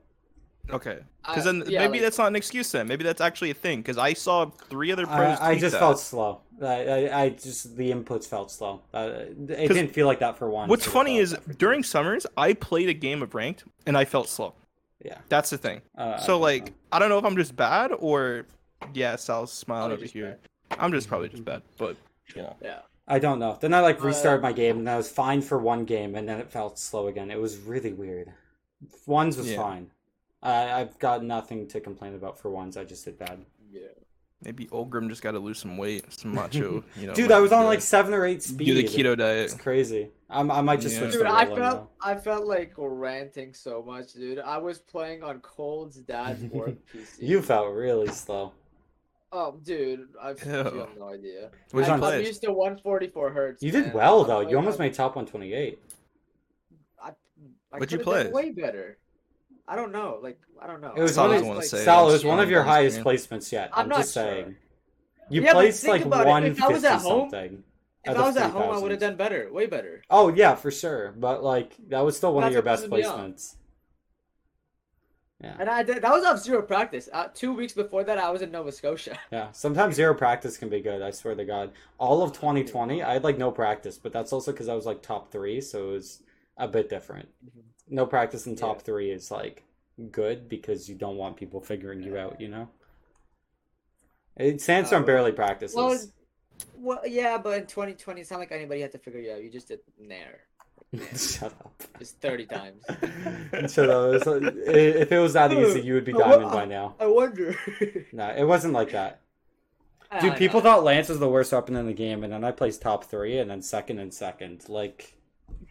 Speaker 2: Okay. Because then
Speaker 3: yeah,
Speaker 2: maybe
Speaker 3: like-
Speaker 2: that's not an excuse then. Maybe that's actually a thing. Because I saw three other pros.
Speaker 1: I, I just
Speaker 2: that.
Speaker 1: felt slow. I, I, I just the inputs felt slow. Uh, it
Speaker 2: 'Cause
Speaker 1: didn't feel like that for one.
Speaker 2: What's funny is
Speaker 1: that two.
Speaker 2: during summers, I played a game of ranked and I felt slow.
Speaker 1: yeah.
Speaker 2: That's the thing.
Speaker 1: Uh,
Speaker 2: so
Speaker 1: don't
Speaker 2: like,
Speaker 1: know.
Speaker 2: I don't know if I'm just bad or yeah, Sal's smiling over
Speaker 3: just
Speaker 2: here. I'm just probably just bad, but yeah.
Speaker 3: Yeah.
Speaker 1: I don't know. Then I like restarted
Speaker 3: Uh,
Speaker 1: my game and I was fine for one game and then it felt slow again. It was really weird. Ones was
Speaker 2: Yeah.
Speaker 1: fine. I I've got nothing to complain about for once. I just did bad.
Speaker 3: Yeah.
Speaker 2: Maybe Olgrim just got to lose some weight, some (laughs) macho. You know,
Speaker 1: Dude, I was on like seven or eight speed.
Speaker 2: do the keto diet.
Speaker 1: It's crazy. I'm, I might just
Speaker 2: Yeah.
Speaker 1: switch
Speaker 3: Dude,
Speaker 1: to
Speaker 3: I felt
Speaker 1: now.
Speaker 3: I felt like ranting so much, dude. I was playing on Cole's dad's (laughs) work PC.
Speaker 1: You felt really slow.
Speaker 3: Oh, dude, I've you have no idea.
Speaker 2: What'd
Speaker 3: I,
Speaker 2: you
Speaker 3: I'm
Speaker 2: play?
Speaker 3: used to 144 hertz.
Speaker 1: You did
Speaker 3: man.
Speaker 1: well though. You almost made top 128.
Speaker 3: I, I
Speaker 2: What'd you
Speaker 3: could've
Speaker 2: play?
Speaker 3: Way better. I don't know. Like I don't know.
Speaker 1: It was
Speaker 2: That's
Speaker 1: one of,
Speaker 2: wanna
Speaker 3: like,
Speaker 2: say.
Speaker 1: Sal, it was one of your highest
Speaker 2: screen.
Speaker 1: placements yet.
Speaker 3: I'm
Speaker 1: I'm,
Speaker 3: not
Speaker 1: just
Speaker 3: sure.
Speaker 1: saying. You
Speaker 3: Yeah,
Speaker 1: placed like
Speaker 3: about it. If I was
Speaker 1: 150
Speaker 3: at home-
Speaker 1: something.
Speaker 3: If I was at home, I would have done better. Way better.
Speaker 1: Oh yeah, for sure. But like that was still one of your best
Speaker 3: pisses me off.
Speaker 1: placements. Yeah.
Speaker 3: And I did. That was off zero practice. Uh, two weeks before that, I was in Nova Scotia. (laughs)
Speaker 1: Yeah. Sometimes zero practice can be good. I swear to God. All of 2020, I had like no practice, but that's also because I was like top three, so it was a bit different.
Speaker 3: Mhm.
Speaker 1: No practice in top
Speaker 3: Yeah.
Speaker 1: three is like good because you don't want people figuring you out. You know. It, Sandstorm
Speaker 3: Uh,
Speaker 1: barely practices.
Speaker 3: Well, well, yeah, but in 2020, it's not like anybody had to figure you out. You just did nair. (laughs)
Speaker 1: Shut up.
Speaker 3: Just 30 times. (laughs)
Speaker 1: Shut up. It's like- if it was that (laughs) easy, you would be diamond by now.
Speaker 3: I wonder.
Speaker 1: No, it wasn't like that. Dude, people
Speaker 3: know.
Speaker 1: thought Lance was the worst weapon in the game, and then I placed top three, and then second and second. Like,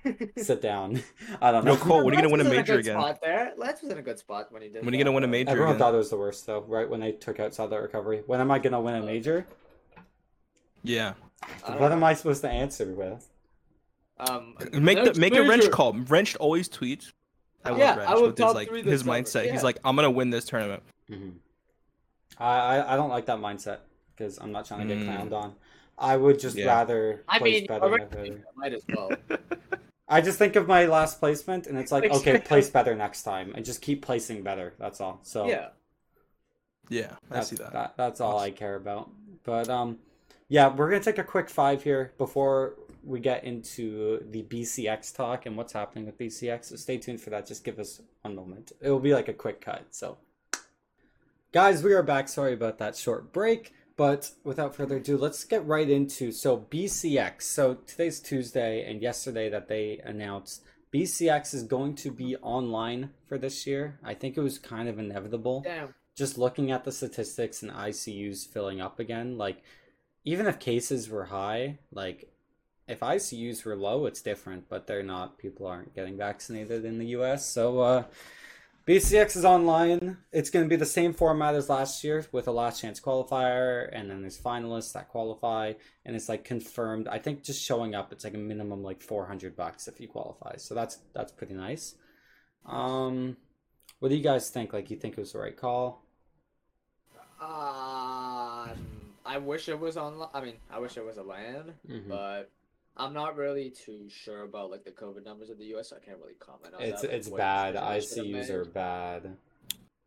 Speaker 1: (laughs) sit down. I don't know.
Speaker 2: Yo, Cole, when are you gonna
Speaker 3: Lance
Speaker 2: win a
Speaker 3: was in
Speaker 2: major
Speaker 3: good
Speaker 2: again?
Speaker 3: Spot there. Lance was in a good spot when he did.
Speaker 2: When are you gonna win a major?
Speaker 1: Everyone
Speaker 2: again.
Speaker 1: thought it was the worst, though, right when they took out Southern Recovery. When am I gonna win a major?
Speaker 2: Yeah.
Speaker 3: I don't
Speaker 1: What
Speaker 3: know.
Speaker 1: am I supposed to answer with?
Speaker 3: Um,
Speaker 2: Make the
Speaker 3: next
Speaker 2: make a wrench
Speaker 3: major.
Speaker 2: call. Wrench always tweets. I love
Speaker 3: Yeah,
Speaker 2: Wrench
Speaker 3: I would
Speaker 2: with his
Speaker 3: top
Speaker 2: like
Speaker 3: three this
Speaker 2: his
Speaker 3: summer.
Speaker 2: mindset. He's like, I'm gonna win this tournament.
Speaker 1: hmm I, I I don't like that mindset because I'm not trying to get
Speaker 2: Mm.
Speaker 1: clowned on. I would just
Speaker 2: Yeah.
Speaker 1: rather
Speaker 3: I
Speaker 1: place
Speaker 3: mean,
Speaker 1: better.
Speaker 3: already-
Speaker 1: than
Speaker 3: might as well. (laughs)
Speaker 1: I just think of my last placement, and it's like,
Speaker 3: Like-
Speaker 1: okay, place better next time, and just keep placing better. That's all. So
Speaker 3: Yeah.
Speaker 2: Yeah, I
Speaker 1: that's
Speaker 2: see that.
Speaker 1: that's all I care about. But um, yeah, we're gonna take a quick five here before we get into the BCX talk and what's happening with BCX. So stay tuned for that. Just give us one moment. It will be like a quick cut. So, guys, we are back. Sorry about that short break. But without further ado, let's get right into so BCX. So today's Tuesday, and yesterday that they announced BCX is going to be online for this year. I think it was kind of inevitable
Speaker 3: Damn.
Speaker 1: just looking at the statistics and ICUs filling up again, like even if cases were high, like if ICUs were low, it's different, but they're not. People aren't getting vaccinated in the US. So uh BCX is online. It's going to be the same format as last year with a last chance qualifier, and then there's finalists that qualify, and it's like confirmed. I think just showing up, it's like a minimum like 400 bucks if you qualify. So that's that's pretty nice. Um, what do you guys think? Like, you think it was the right call?
Speaker 3: Um, I wish it was on. I mean, I wish it was a land,
Speaker 1: Mhm.
Speaker 3: but I'm not really too sure about like the COVID numbers in the U.S. So I can't really comment on
Speaker 1: It's
Speaker 3: that. like,
Speaker 1: it's
Speaker 3: what
Speaker 1: bad. ICUs are bad.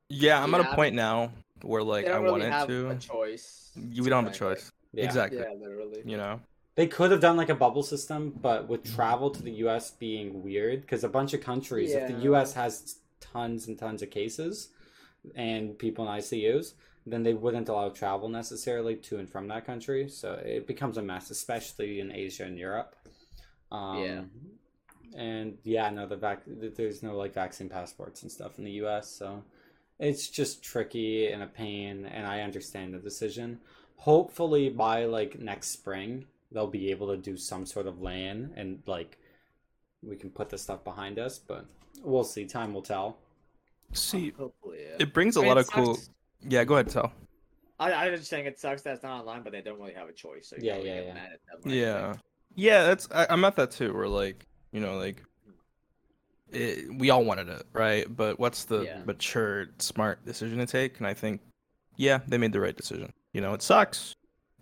Speaker 2: Yeah, I'm at a point now where like
Speaker 3: They
Speaker 2: I
Speaker 3: don't really
Speaker 2: wanted
Speaker 3: have
Speaker 2: to.
Speaker 3: a choice.
Speaker 2: You- we don't have a
Speaker 3: kinda-
Speaker 2: choice.
Speaker 1: Yeah.
Speaker 2: Exactly.
Speaker 3: Yeah, literally.
Speaker 2: You know.
Speaker 1: They could have done like a bubble system, but with travel to the US being weird, because a bunch of countries, if the US has tons and tons of cases and people in ICUs, then they wouldn't allow travel necessarily to and from that country. So it becomes a mess, especially in Asia and Europe. Um,
Speaker 3: Yeah.
Speaker 1: And yeah, no, the vac- there's no like vaccine passports and stuff in the US, so it's just tricky and a pain. And I understand the decision. Hopefully by like next spring, they'll be able to do some sort of LAN and like we can put this stuff behind us. But we'll see. Time will tell.
Speaker 2: See,
Speaker 3: Hopefully, yeah.
Speaker 2: it brings a
Speaker 3: mean,
Speaker 2: lot
Speaker 3: it
Speaker 2: of cool.
Speaker 3: Sucks-
Speaker 2: Yeah, go ahead, tell.
Speaker 3: I, I was just saying it sucks that it's not online, but they don't really have a choice. So
Speaker 1: Yeah, yeah, yeah.
Speaker 3: mad them.
Speaker 2: Yeah, yeah. That's I, I'm at that too. Where like you know like. It, we all wanted it, right? But what's the
Speaker 3: Yeah.
Speaker 2: mature, smart decision to take? And I think, yeah, they made the right decision. You know, it sucks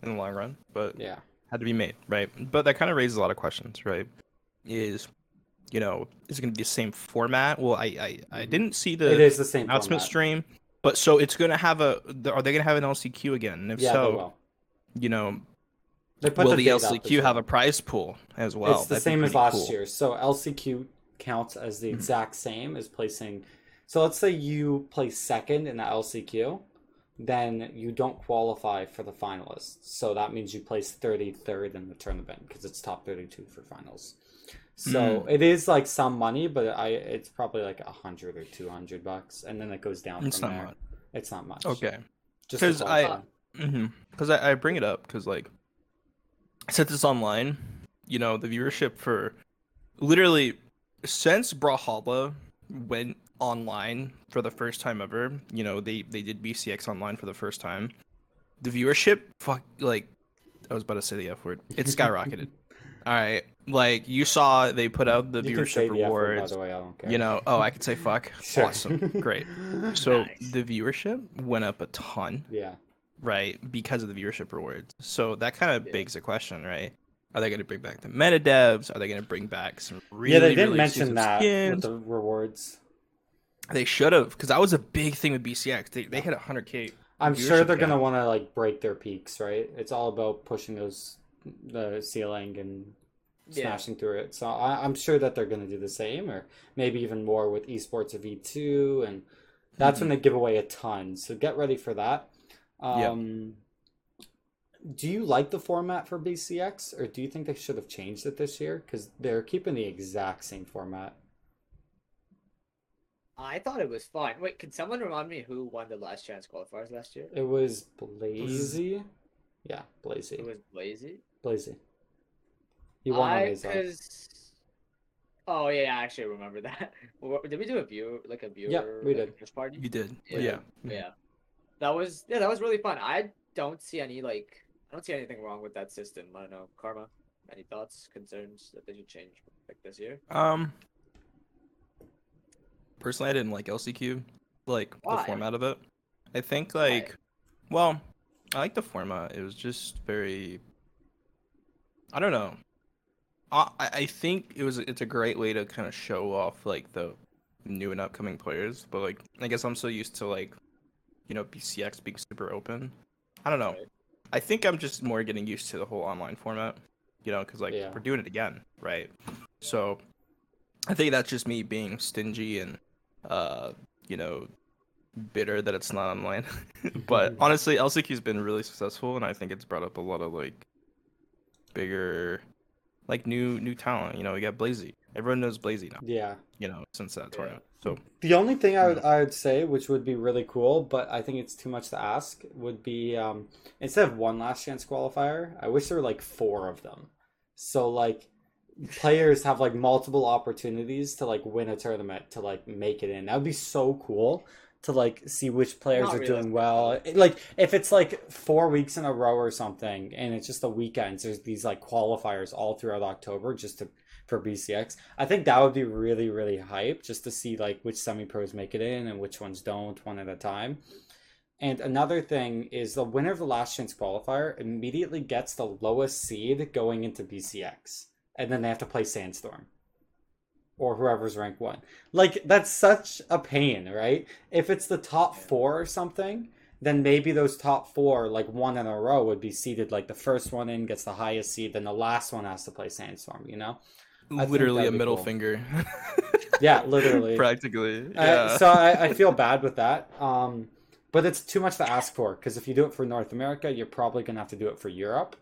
Speaker 2: in the long run, but
Speaker 1: Yeah.
Speaker 2: had to be made, right? But that kind of raises a lot of questions, right? Is you know, is it going to be the same format? Well, I I, I
Speaker 1: Mhm.
Speaker 2: didn't see the it
Speaker 1: is the same
Speaker 2: announcement
Speaker 1: format.
Speaker 2: stream, but so it's going to have a. Are they going to have an LCQ again? And if
Speaker 1: Yeah,
Speaker 2: so, you know, will
Speaker 1: the
Speaker 2: the,
Speaker 1: date up as
Speaker 2: LCQ have
Speaker 1: well.
Speaker 2: a prize pool as well?
Speaker 1: it's the
Speaker 2: That'd
Speaker 1: same as last
Speaker 2: cool.
Speaker 1: year. So LCQ counts as the
Speaker 2: Mhm.
Speaker 1: exact same as placing. So let's say you place second in the LCQ, then you don't qualify for the finalists. So that means you place 33rd in the tournament because it's top 32 for finals. So
Speaker 2: Mm.
Speaker 1: it is like some money, but I it's probably like a hundred or two hundred bucks, and then it goes down
Speaker 2: It's
Speaker 1: from
Speaker 2: not
Speaker 1: there.
Speaker 2: much.
Speaker 1: It's not much.
Speaker 2: Okay.
Speaker 1: Just to
Speaker 2: 'Cause I-. Because I, I bring it up because like since it's online, you know, the viewership for literally since Brawlhalla went online for the first time ever, you know, they they did BCX online for the first time. The viewership, fuck, like I was about to say the F word. It (laughs) skyrocketed. All right, like you saw, they put out the
Speaker 1: You
Speaker 2: viewership
Speaker 1: the F word, by
Speaker 2: rewards.
Speaker 1: the way, I don't care.
Speaker 2: You know, oh, I could say (laughs) fuck.
Speaker 1: Sure.
Speaker 2: Awesome, great. (laughs) So
Speaker 3: Nice.
Speaker 2: the viewership went up a ton
Speaker 1: yeah.
Speaker 2: right? Because of the viewership rewards. So that kind of
Speaker 3: Yeah.
Speaker 2: begs a question, right? Are they going to bring back the meta devs? Are they going to bring back some really,
Speaker 1: yeah, they didn't
Speaker 2: really
Speaker 1: mention that
Speaker 2: skins?
Speaker 1: with the rewards.
Speaker 2: They should have, because that was a big thing with BCX. They, they hit 100k.
Speaker 1: I'm sure they're gonna want to like break their peaks, right? It's all about pushing those the ceiling and
Speaker 3: Yeah.
Speaker 1: smashing through it. So I, I'm sure that they're gonna do the same, or maybe even more with esports of E2, and that's when they give away a ton. So get ready for that.
Speaker 2: Yeah.
Speaker 1: Um, Do you like the format for BCX, or do you think they should have changed it this year? Because they're keeping the exact same format.
Speaker 3: I thought it was fine. Wait, can someone remind me who won the last chance qualifiers last year?
Speaker 1: It was Blazy. Yeah, Blazy.
Speaker 3: It was Blazy.
Speaker 1: Blazy. He won on his own.
Speaker 3: because. Oh yeah, I actually remember that. (laughs) Did we do a view like a viewer?
Speaker 1: Yeah,
Speaker 3: we
Speaker 1: did.
Speaker 3: First party.
Speaker 2: You did.
Speaker 3: Yeah.
Speaker 2: Yeah.
Speaker 3: Yeah, that was yeah, that was really fun. I don't see any like I don't see anything wrong with that system. I don't know, Karma. Any thoughts, concerns that they should change like this year?
Speaker 2: Um. Personally, I didn't like LCQ, like
Speaker 3: Why?
Speaker 2: the format of it. I think
Speaker 3: Why?
Speaker 2: like, well, I like the format. It was just very. I don't know. I I think it was it's a great way to kind of show off like the new and upcoming players, but like I guess I'm so used to like, you know, BCX being super open. I don't know. I think I'm just more getting used to the whole online format, you know, because like
Speaker 1: Yeah.
Speaker 2: we're doing it again, right? So I think that's just me being stingy and, uh, you know, bitter that it's not online. (laughs) but (laughs) honestly, LCQ's been really successful, and I think it's brought up a lot of like bigger, like new new talent. You know, we got Blazy, Everyone knows Blazy now.
Speaker 1: Yeah.
Speaker 2: You know, since that
Speaker 3: Yeah.
Speaker 2: tournament. So
Speaker 1: The only thing I would I would say, which would be really cool, but I think it's too much to ask, would be um, instead of one last chance qualifier, I wish there were like four of them. So like players have like multiple opportunities to like win a tournament to like make it in. That would be so cool to like see which players
Speaker 3: Not
Speaker 1: are doing well. Like if it's like four weeks in a row or something, and it's just the weekends. There's these like qualifiers all throughout October just to for BCX. I think that would be really really hype just to see like which semi pros make it in and which ones don't one at a time. And another thing is the winner of the last chance qualifier immediately gets the lowest seed going into BCX, and then they have to play Sandstorm or whoever's rank one. Like that's such a pain, right? If it's the top four or something, then maybe those top four, like one in a row, would be seeded. Like the first one in gets the highest seed, then the last one has to play Sandstorm. You know? I
Speaker 2: literally a middle
Speaker 1: cool.
Speaker 2: finger. (laughs)
Speaker 1: Yeah, literally. (laughs)
Speaker 2: Practically.
Speaker 1: Uh,
Speaker 2: Yeah.
Speaker 1: so I, I feel bad with that. Um, but it's too much to ask for because if you do it for North America, you're probably gonna have to do it for Europe,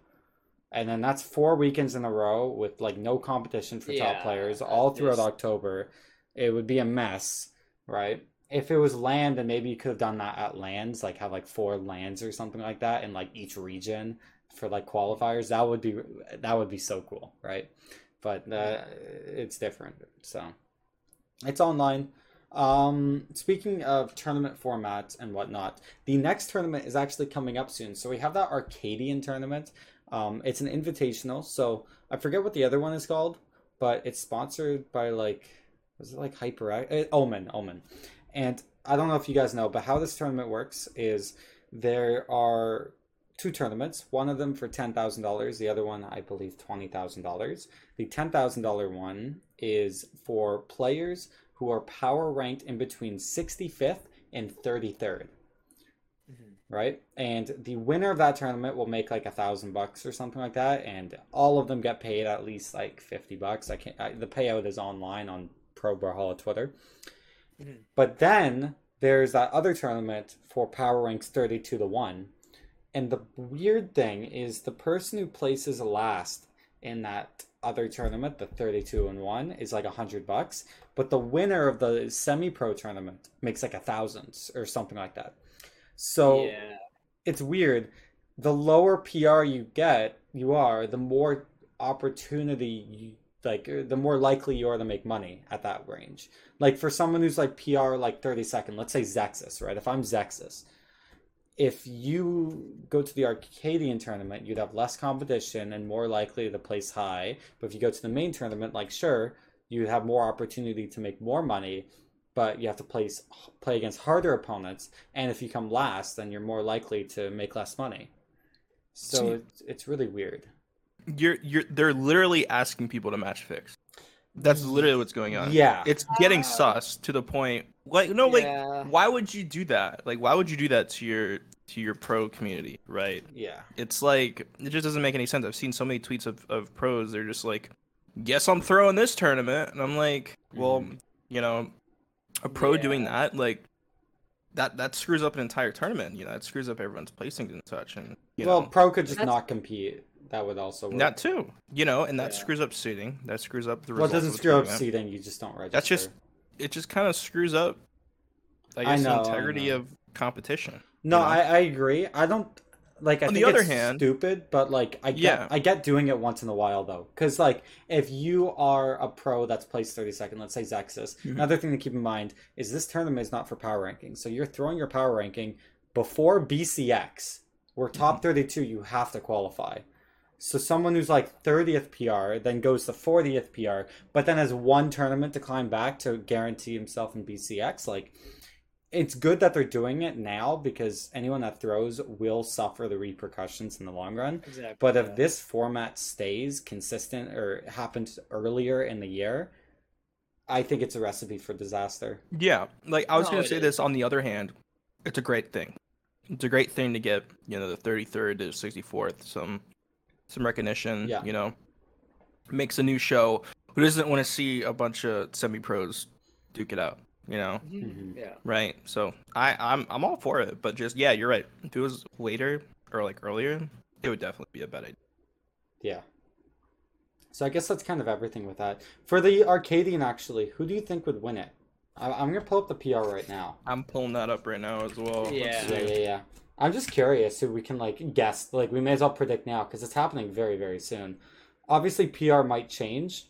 Speaker 1: and then that's four weekends in a row with like no competition for top players all throughout
Speaker 3: there's-
Speaker 1: October. It would be a mess, right? If it was LAN, then maybe you could have done that at LANs, like have like four LANs or something like that in like each region for like qualifiers. That would be that would be so cool, right? But uh, it's different, so it's online. Um, speaking of tournament formats and whatnot, the next tournament is actually coming up soon. So we have that Arcadian tournament. Um, it's an invitational. So I forget what the other one is called, but it's sponsored by like, was it like Hyper uh, Omen? Omen. And I don't know if you guys know, but how this tournament works is there are two tournaments. One of them for ten thousand dollars. The other one, I believe, twenty thousand dollars. The ten thousand dollar one is for players who are power ranked in between 65th and 33rd
Speaker 3: Mhm.
Speaker 1: Right and the winner of that tournament will make like a thousand bucks or something like that and all of them get paid at least like 50 bucks i can't I, the payout is online on pro brawlhalla twitter
Speaker 3: Mhm.
Speaker 1: but then there's that other tournament for power ranks 32 to 1 and the weird thing is the person who places last in that other tournament, the 32 and 1, is like a hundred bucks. But the winner of the semi pro tournament makes like a thousand or something like that. So
Speaker 3: yeah,
Speaker 1: it's weird. The lower PR you get, you are, the more opportunity you like uh, the more likely you are to make money at that range. Like for someone who's like PR like 30 second, let's say Zexus, right? If I'm Zexus, if you go to the Arcadian tournament, you'd have less competition and more likely to place high. But if you go to the main tournament, like sure, you have more opportunity to make more money, but you have to place play against harder opponents. And if you come last, then you're more likely to make less money. So
Speaker 2: See-
Speaker 1: it's, it's really weird.
Speaker 2: you're you're they're literally asking people to match fix. That's literally what's going on.
Speaker 1: Yeah.
Speaker 2: It's getting
Speaker 3: Ah.
Speaker 2: sus to the point like no like
Speaker 3: yeah.
Speaker 2: why would you do that? Like why would you do that to your to your pro community, right?
Speaker 1: Yeah.
Speaker 2: It's like it just doesn't make any sense. I've seen so many tweets of, of pros, they're just like, Guess I'm throwing this tournament and I'm like, Well,
Speaker 1: Mhm.
Speaker 2: you know, a pro doing that, like that that screws up an entire tournament, you know, it screws up everyone's placings and such and you
Speaker 1: well,
Speaker 2: know
Speaker 1: pro could just
Speaker 3: That's-
Speaker 1: not compete. That would also work.
Speaker 2: that too. You know, and that
Speaker 3: Yeah.
Speaker 2: screws up seating. That screws up the
Speaker 1: well, it
Speaker 2: results.
Speaker 1: doesn't screw up
Speaker 2: tournament.
Speaker 1: seeding. You just don't register.
Speaker 2: That's just it just kind of screws up I
Speaker 1: I know,
Speaker 2: the integrity
Speaker 1: know.
Speaker 2: of competition.
Speaker 1: No,
Speaker 2: you know?
Speaker 1: I, I agree. I don't like. I
Speaker 2: On the other
Speaker 1: it's
Speaker 2: hand-
Speaker 1: stupid, but like I get
Speaker 2: Yeah.
Speaker 1: I get doing it once in a while though, because like if you are a pro that's placed thirty second, let's say Zexus.
Speaker 2: Mhm.
Speaker 1: Another thing to keep in mind is this tournament is not for power ranking, so you're throwing your power ranking before BCX. We're top
Speaker 2: Mm-hmm.
Speaker 1: thirty two. You have to qualify. So someone who's like 30th PR then goes to 40th PR, but then has one tournament to climb back to guarantee himself in BCX. Like, it's good that they're doing it now because anyone that throws will suffer the repercussions in the long run.
Speaker 3: Exactly.
Speaker 1: But if
Speaker 3: yeah.
Speaker 1: this format stays consistent or happens earlier in the year, I think it's a recipe for disaster.
Speaker 2: Yeah, like I was
Speaker 3: No,
Speaker 2: gonna say
Speaker 3: is.
Speaker 2: this. On the other hand, it's a great thing. It's a great thing to get you know the 33rd to 64th some some recognition.
Speaker 1: Yeah.
Speaker 2: You know, makes a new show. Who doesn't want to see a bunch of semi pros duke it out? You know,
Speaker 3: Mhm.
Speaker 1: Mhm.
Speaker 3: yeah.
Speaker 2: right? So I I'm I'm all for it. But just yeah, you're right. If it was later or like earlier, it would definitely be a bad idea.
Speaker 1: Yeah. So I guess that's kind of everything with that. For the Arcadian, actually, who do you think would win it? I, I'm gonna pull up the PR right now.
Speaker 2: I'm pulling that up right now as well.
Speaker 3: Yeah.
Speaker 1: Yeah, yeah, yeah. I'm just curious who we can like guess. Like we may as well predict now because it's happening very, very soon. Obviously, PR might change.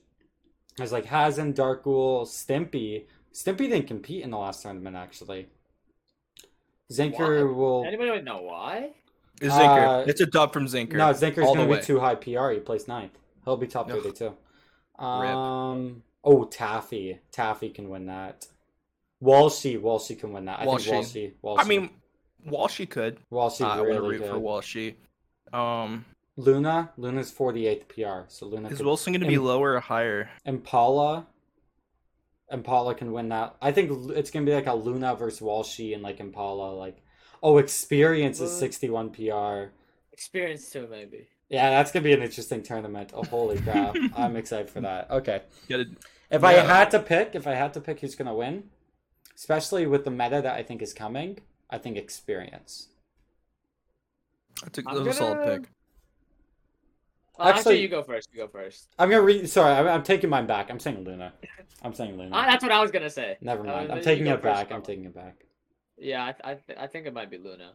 Speaker 1: There's like Hazen, Darkghoul, Stimpy. Stimpy didn't compete in the last tournament actually. Zinker
Speaker 3: Why?
Speaker 1: will.
Speaker 3: Anybody know why?
Speaker 2: It's Zinker.
Speaker 1: Uh,
Speaker 2: it's a dub from Zinker.
Speaker 1: No, Zinker's
Speaker 2: all
Speaker 1: gonna be
Speaker 2: way.
Speaker 1: too high PR. He placed ninth. He'll be top
Speaker 2: Ugh.
Speaker 1: thirty-two. Um. Oh, Taffy. Taffy can win that. Walshy. Walshy can win that. I
Speaker 2: Walshy.
Speaker 1: think Walshy. Walshy.
Speaker 2: I mean, Walshy could.
Speaker 1: Walshy
Speaker 2: Uh, I want to
Speaker 1: really
Speaker 2: root for
Speaker 1: good.
Speaker 2: Walshy. Um,
Speaker 1: Luna. Luna's forty-eighth PR. So Luna.
Speaker 2: is
Speaker 1: could-
Speaker 2: Wilson going to be lower or higher?
Speaker 1: Impala. Impala can win that. I think it's gonna be like a Luna versus Walshy and like Impala. Like, oh, experience is sixty-one PR.
Speaker 3: Experience too, maybe.
Speaker 1: Yeah, that's gonna be an interesting tournament. Oh, holy crap! (laughs) I'm excited for that. Okay.
Speaker 2: Get it.
Speaker 1: If I had to pick, if I had to pick who's gonna win, especially with the meta that I think is coming, I think experience.
Speaker 2: That's a,
Speaker 3: I'm
Speaker 2: that's a solid pick.
Speaker 3: Uh, actually,
Speaker 1: Actually-
Speaker 3: you go first. You go first.
Speaker 1: I'm gonna read. Sorry, I'm, I'm taking mine back. I'm saying Luna. (laughs) I'm saying Luna.
Speaker 3: Ah, that's what I was gonna say.
Speaker 1: Never mind.
Speaker 3: Uh,
Speaker 1: I'm taking it
Speaker 3: first,
Speaker 1: back. I'm taking it back.
Speaker 3: Yeah, I, th- I, th- I think it might be Luna.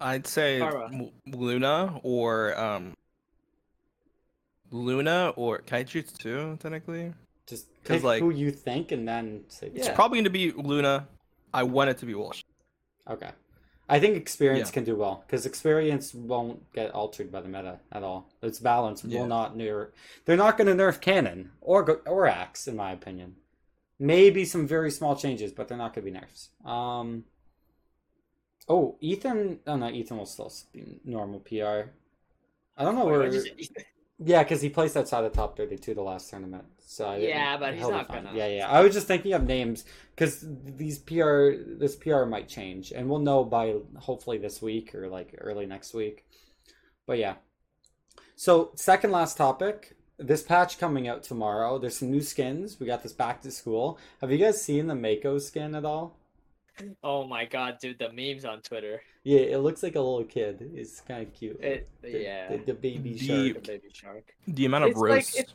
Speaker 2: I'd say
Speaker 3: Karma.
Speaker 2: L- Luna or um, Luna or can I choose two technically?
Speaker 1: Just
Speaker 2: 'Cause,
Speaker 1: pick
Speaker 2: like-
Speaker 1: who you think and then say.
Speaker 2: It's
Speaker 3: Yeah.
Speaker 2: probably going to be Luna. I want it to be Walsh.
Speaker 1: Okay. I think experience
Speaker 2: Yeah.
Speaker 1: can do well because experience won't get altered by the meta at all. Its balance
Speaker 2: Yeah.
Speaker 1: will not nerf. They're not going to nerf cannon or or axe, in my opinion. Maybe some very small changes, but they're not going to be nerfs. Um. Oh, Ethan. Oh no, Ethan will still be normal PR. I don't know where.
Speaker 3: say?
Speaker 1: Yeah, because he placed outside the top 32 the last tournament. So I
Speaker 3: Yeah, but he's not gonna-
Speaker 1: Yeah, yeah. I was just thinking of names because these PR, this PR might change, and we'll know by hopefully this week or like early next week. But yeah. So second last topic. This patch coming out tomorrow. There's some new skins. We got this back to school. Have you guys seen the Mako skin at all?
Speaker 3: Oh my god, dude, the memes on Twitter.
Speaker 1: Yeah, it looks like a little kid. It's kind of cute.
Speaker 3: It,
Speaker 1: The-
Speaker 3: yeah,
Speaker 1: the, the baby
Speaker 2: The-
Speaker 1: shark.
Speaker 3: the baby shark.
Speaker 2: The amount of
Speaker 3: It's like it's,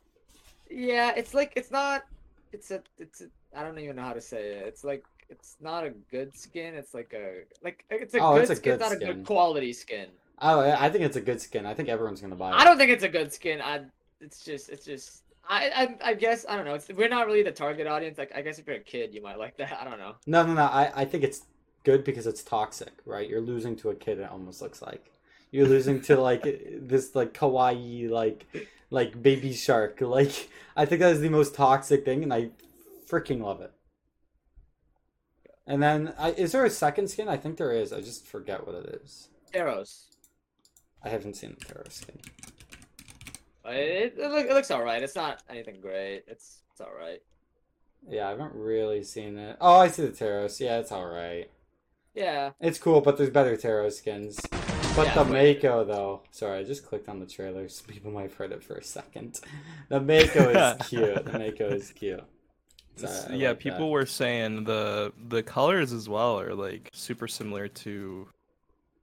Speaker 3: yeah, it's like it's not. It's a. It's a. I don't even know how to say it. It's like it's not a good skin. It's like a like it's a
Speaker 1: Oh,
Speaker 3: good
Speaker 1: it's a
Speaker 3: skin,
Speaker 1: good
Speaker 3: not a good quality skin.
Speaker 1: Oh, I I think it's a good skin. I think everyone's gonna buy it.
Speaker 3: I don't think it's a good skin. I. It's just. It's just. I. I, I guess I don't know. It's, we're not really the target audience. Like I guess if you're a kid, you might like that. I don't know.
Speaker 1: No, no, no. I, I think it's good because it's toxic, right? You're losing to a kid. It almost looks like you're losing to like (laughs) this like kawaii like like baby shark. (laughs) Like I think that is the most toxic thing, and I freaking love it. And then, I, is there a second skin? I think there is. I just forget what it is.
Speaker 3: Arrows.
Speaker 1: I haven't seen the Teros skin.
Speaker 3: It, it, look, it looks alright. It's not anything great. It's it's alright.
Speaker 1: Yeah, I haven't really seen it. Oh, I see the Teros. Yeah, it's all right.
Speaker 3: Yeah.
Speaker 1: It's cool, but there's better Teros skins. But
Speaker 3: Yeah,
Speaker 1: the
Speaker 3: but-
Speaker 1: Mako, though. Sorry, I just clicked on the trailer, so people might have heard it for a second. The Mako is (laughs) cute. The Mako is cute. So
Speaker 2: S-
Speaker 1: I
Speaker 2: yeah,
Speaker 1: like
Speaker 2: people
Speaker 1: that.
Speaker 2: were saying the the colors as well are like super similar to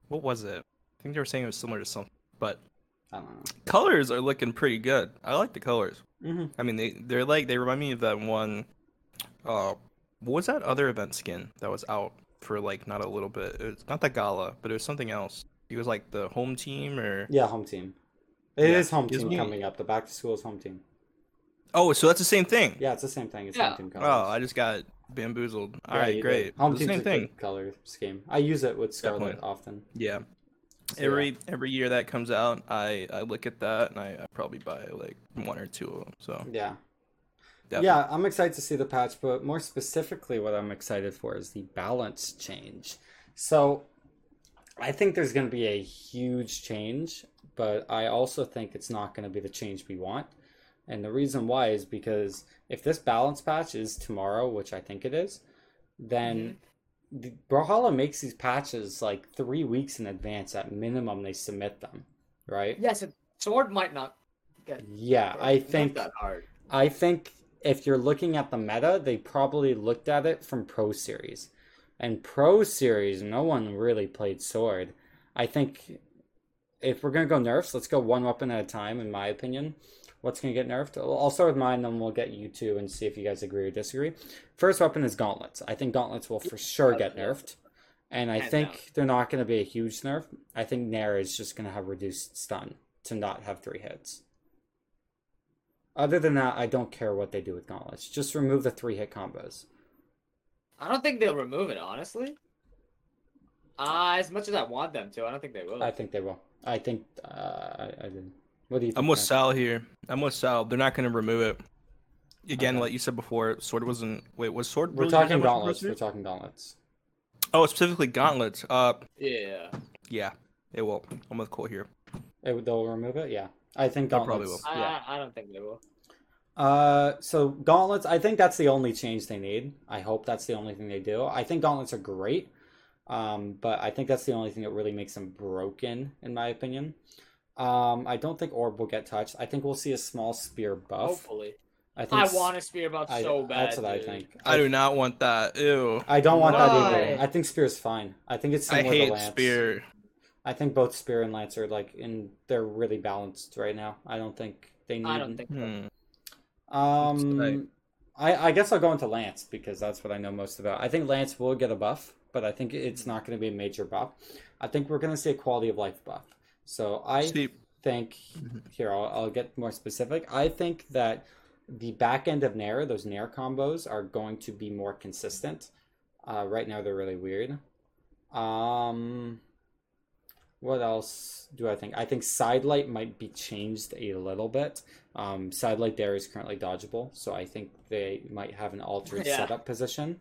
Speaker 2: what was it? I think they were saying it was similar to something, but
Speaker 1: I don't know.
Speaker 2: colors are looking pretty good. I like the colors.
Speaker 1: hmm
Speaker 2: I mean, they they're like they remind me of that one. Uh, what was that other event skin that was out for like not a little bit? It's not the gala, but it was something else. It was like the home team or
Speaker 1: Yeah, home team. It is
Speaker 2: Yeah,
Speaker 1: home team
Speaker 2: me-
Speaker 1: coming up. The back to school is home team.
Speaker 2: oh, so that's the same thing.
Speaker 1: Yeah, it's the same thing. It's
Speaker 3: Yeah.
Speaker 1: home team colors. Oh.
Speaker 2: I just got bamboozled. All
Speaker 1: Yeah,
Speaker 2: right,
Speaker 1: you did.
Speaker 2: great.
Speaker 1: Home
Speaker 2: the same thing.
Speaker 1: color scheme. I use it with Scarlet often.
Speaker 2: Yeah.
Speaker 1: So, yeah.
Speaker 2: Every every year that comes out, I I look at that and I, I probably buy like one or two of them. So
Speaker 1: Yeah.
Speaker 2: definitely.
Speaker 1: Yeah, I'm excited to see the patch, but more specifically, what I'm excited for is the balance change. So, I think there's going to be a huge change, but I also think it's not going to be the change we want. And the reason why is because if this balance patch is tomorrow, which I think it is, then the Brawlhalla makes these patches like three weeks in advance at minimum. They submit them, right?
Speaker 3: Yes, sword might not get.
Speaker 1: Yeah, I think
Speaker 3: that hard.
Speaker 1: I think if you're looking at the meta, they probably looked at it from Pro Series. And Pro Series, no one really played Sword. I think if we're gonna go nerfs, let's go one weapon at a time. In my opinion, what's gonna get nerfed? I'll start with mine, then we'll get you two and see if you guys agree or disagree. First weapon is gauntlets. I think gauntlets will for sure get nerfed, and I think they're not gonna be a huge nerf. I think Nair is just gonna have reduced stun to not have three hits. Other than that, I don't care what they do with gauntlets. Just remove the three hit combos.
Speaker 3: I don't think they'll remove it, honestly. Uh, as much as I want them to, I don't think they will.
Speaker 1: I think they will. I think uh, I, I did. What do you think?
Speaker 2: I'm with
Speaker 1: Frank?
Speaker 2: Sal here. I'm with Sal. They're not going to remove it. Again,
Speaker 1: Okay.
Speaker 2: like you said before, sword wasn't. Wait, was sword?
Speaker 1: We're
Speaker 2: really
Speaker 1: talking
Speaker 2: much of a
Speaker 1: gauntlets. We're talking gauntlets.
Speaker 2: Oh, specifically gauntlets. Uh,
Speaker 3: yeah,
Speaker 2: yeah, it will. I'm with Cole here.
Speaker 1: It, they'll remove it. Yeah, I think
Speaker 2: They
Speaker 1: gauntlets.
Speaker 2: probably
Speaker 3: I,
Speaker 1: Yeah.
Speaker 3: I, I don't think they will.
Speaker 1: Uh, so gauntlets. I think that's the only change they need. I hope that's the only thing they do. I think gauntlets are great. Um, but I think that's the only thing that really makes them broken, in my opinion. Um, I don't think orb will get touched. I think we'll see a small spear buff.
Speaker 3: Hopefully,
Speaker 1: I think.
Speaker 3: I
Speaker 1: s-
Speaker 3: want a spear buff
Speaker 1: I-
Speaker 3: so bad.
Speaker 1: That's what I think.
Speaker 2: I do not want that. Ew.
Speaker 1: I don't want that either. I think spear is fine. I think it's
Speaker 2: I
Speaker 1: similar to
Speaker 2: hate
Speaker 1: lance.
Speaker 2: spear.
Speaker 1: I think both spear and lance are like in. They're really balanced right now. I don't think they need.
Speaker 3: I don't think. so.
Speaker 2: Hmm.
Speaker 1: Um, I I guess I'll go into lance because that's what I know most about. I think lance will get a buff, but I think it's not going to be a major buff. I think we're going to see a quality of life buff. So I
Speaker 2: See,
Speaker 1: think here I'll, I'll get more specific. I think that the back end of Nair, those Nair combos, are going to be more consistent. Uh, right now they're really weird. Um, what else do I think? I think sidelight might be changed a little bit. Um, sidelight Dair is currently dodgeable, so I think they might have an altered
Speaker 3: Yeah.
Speaker 1: setup position.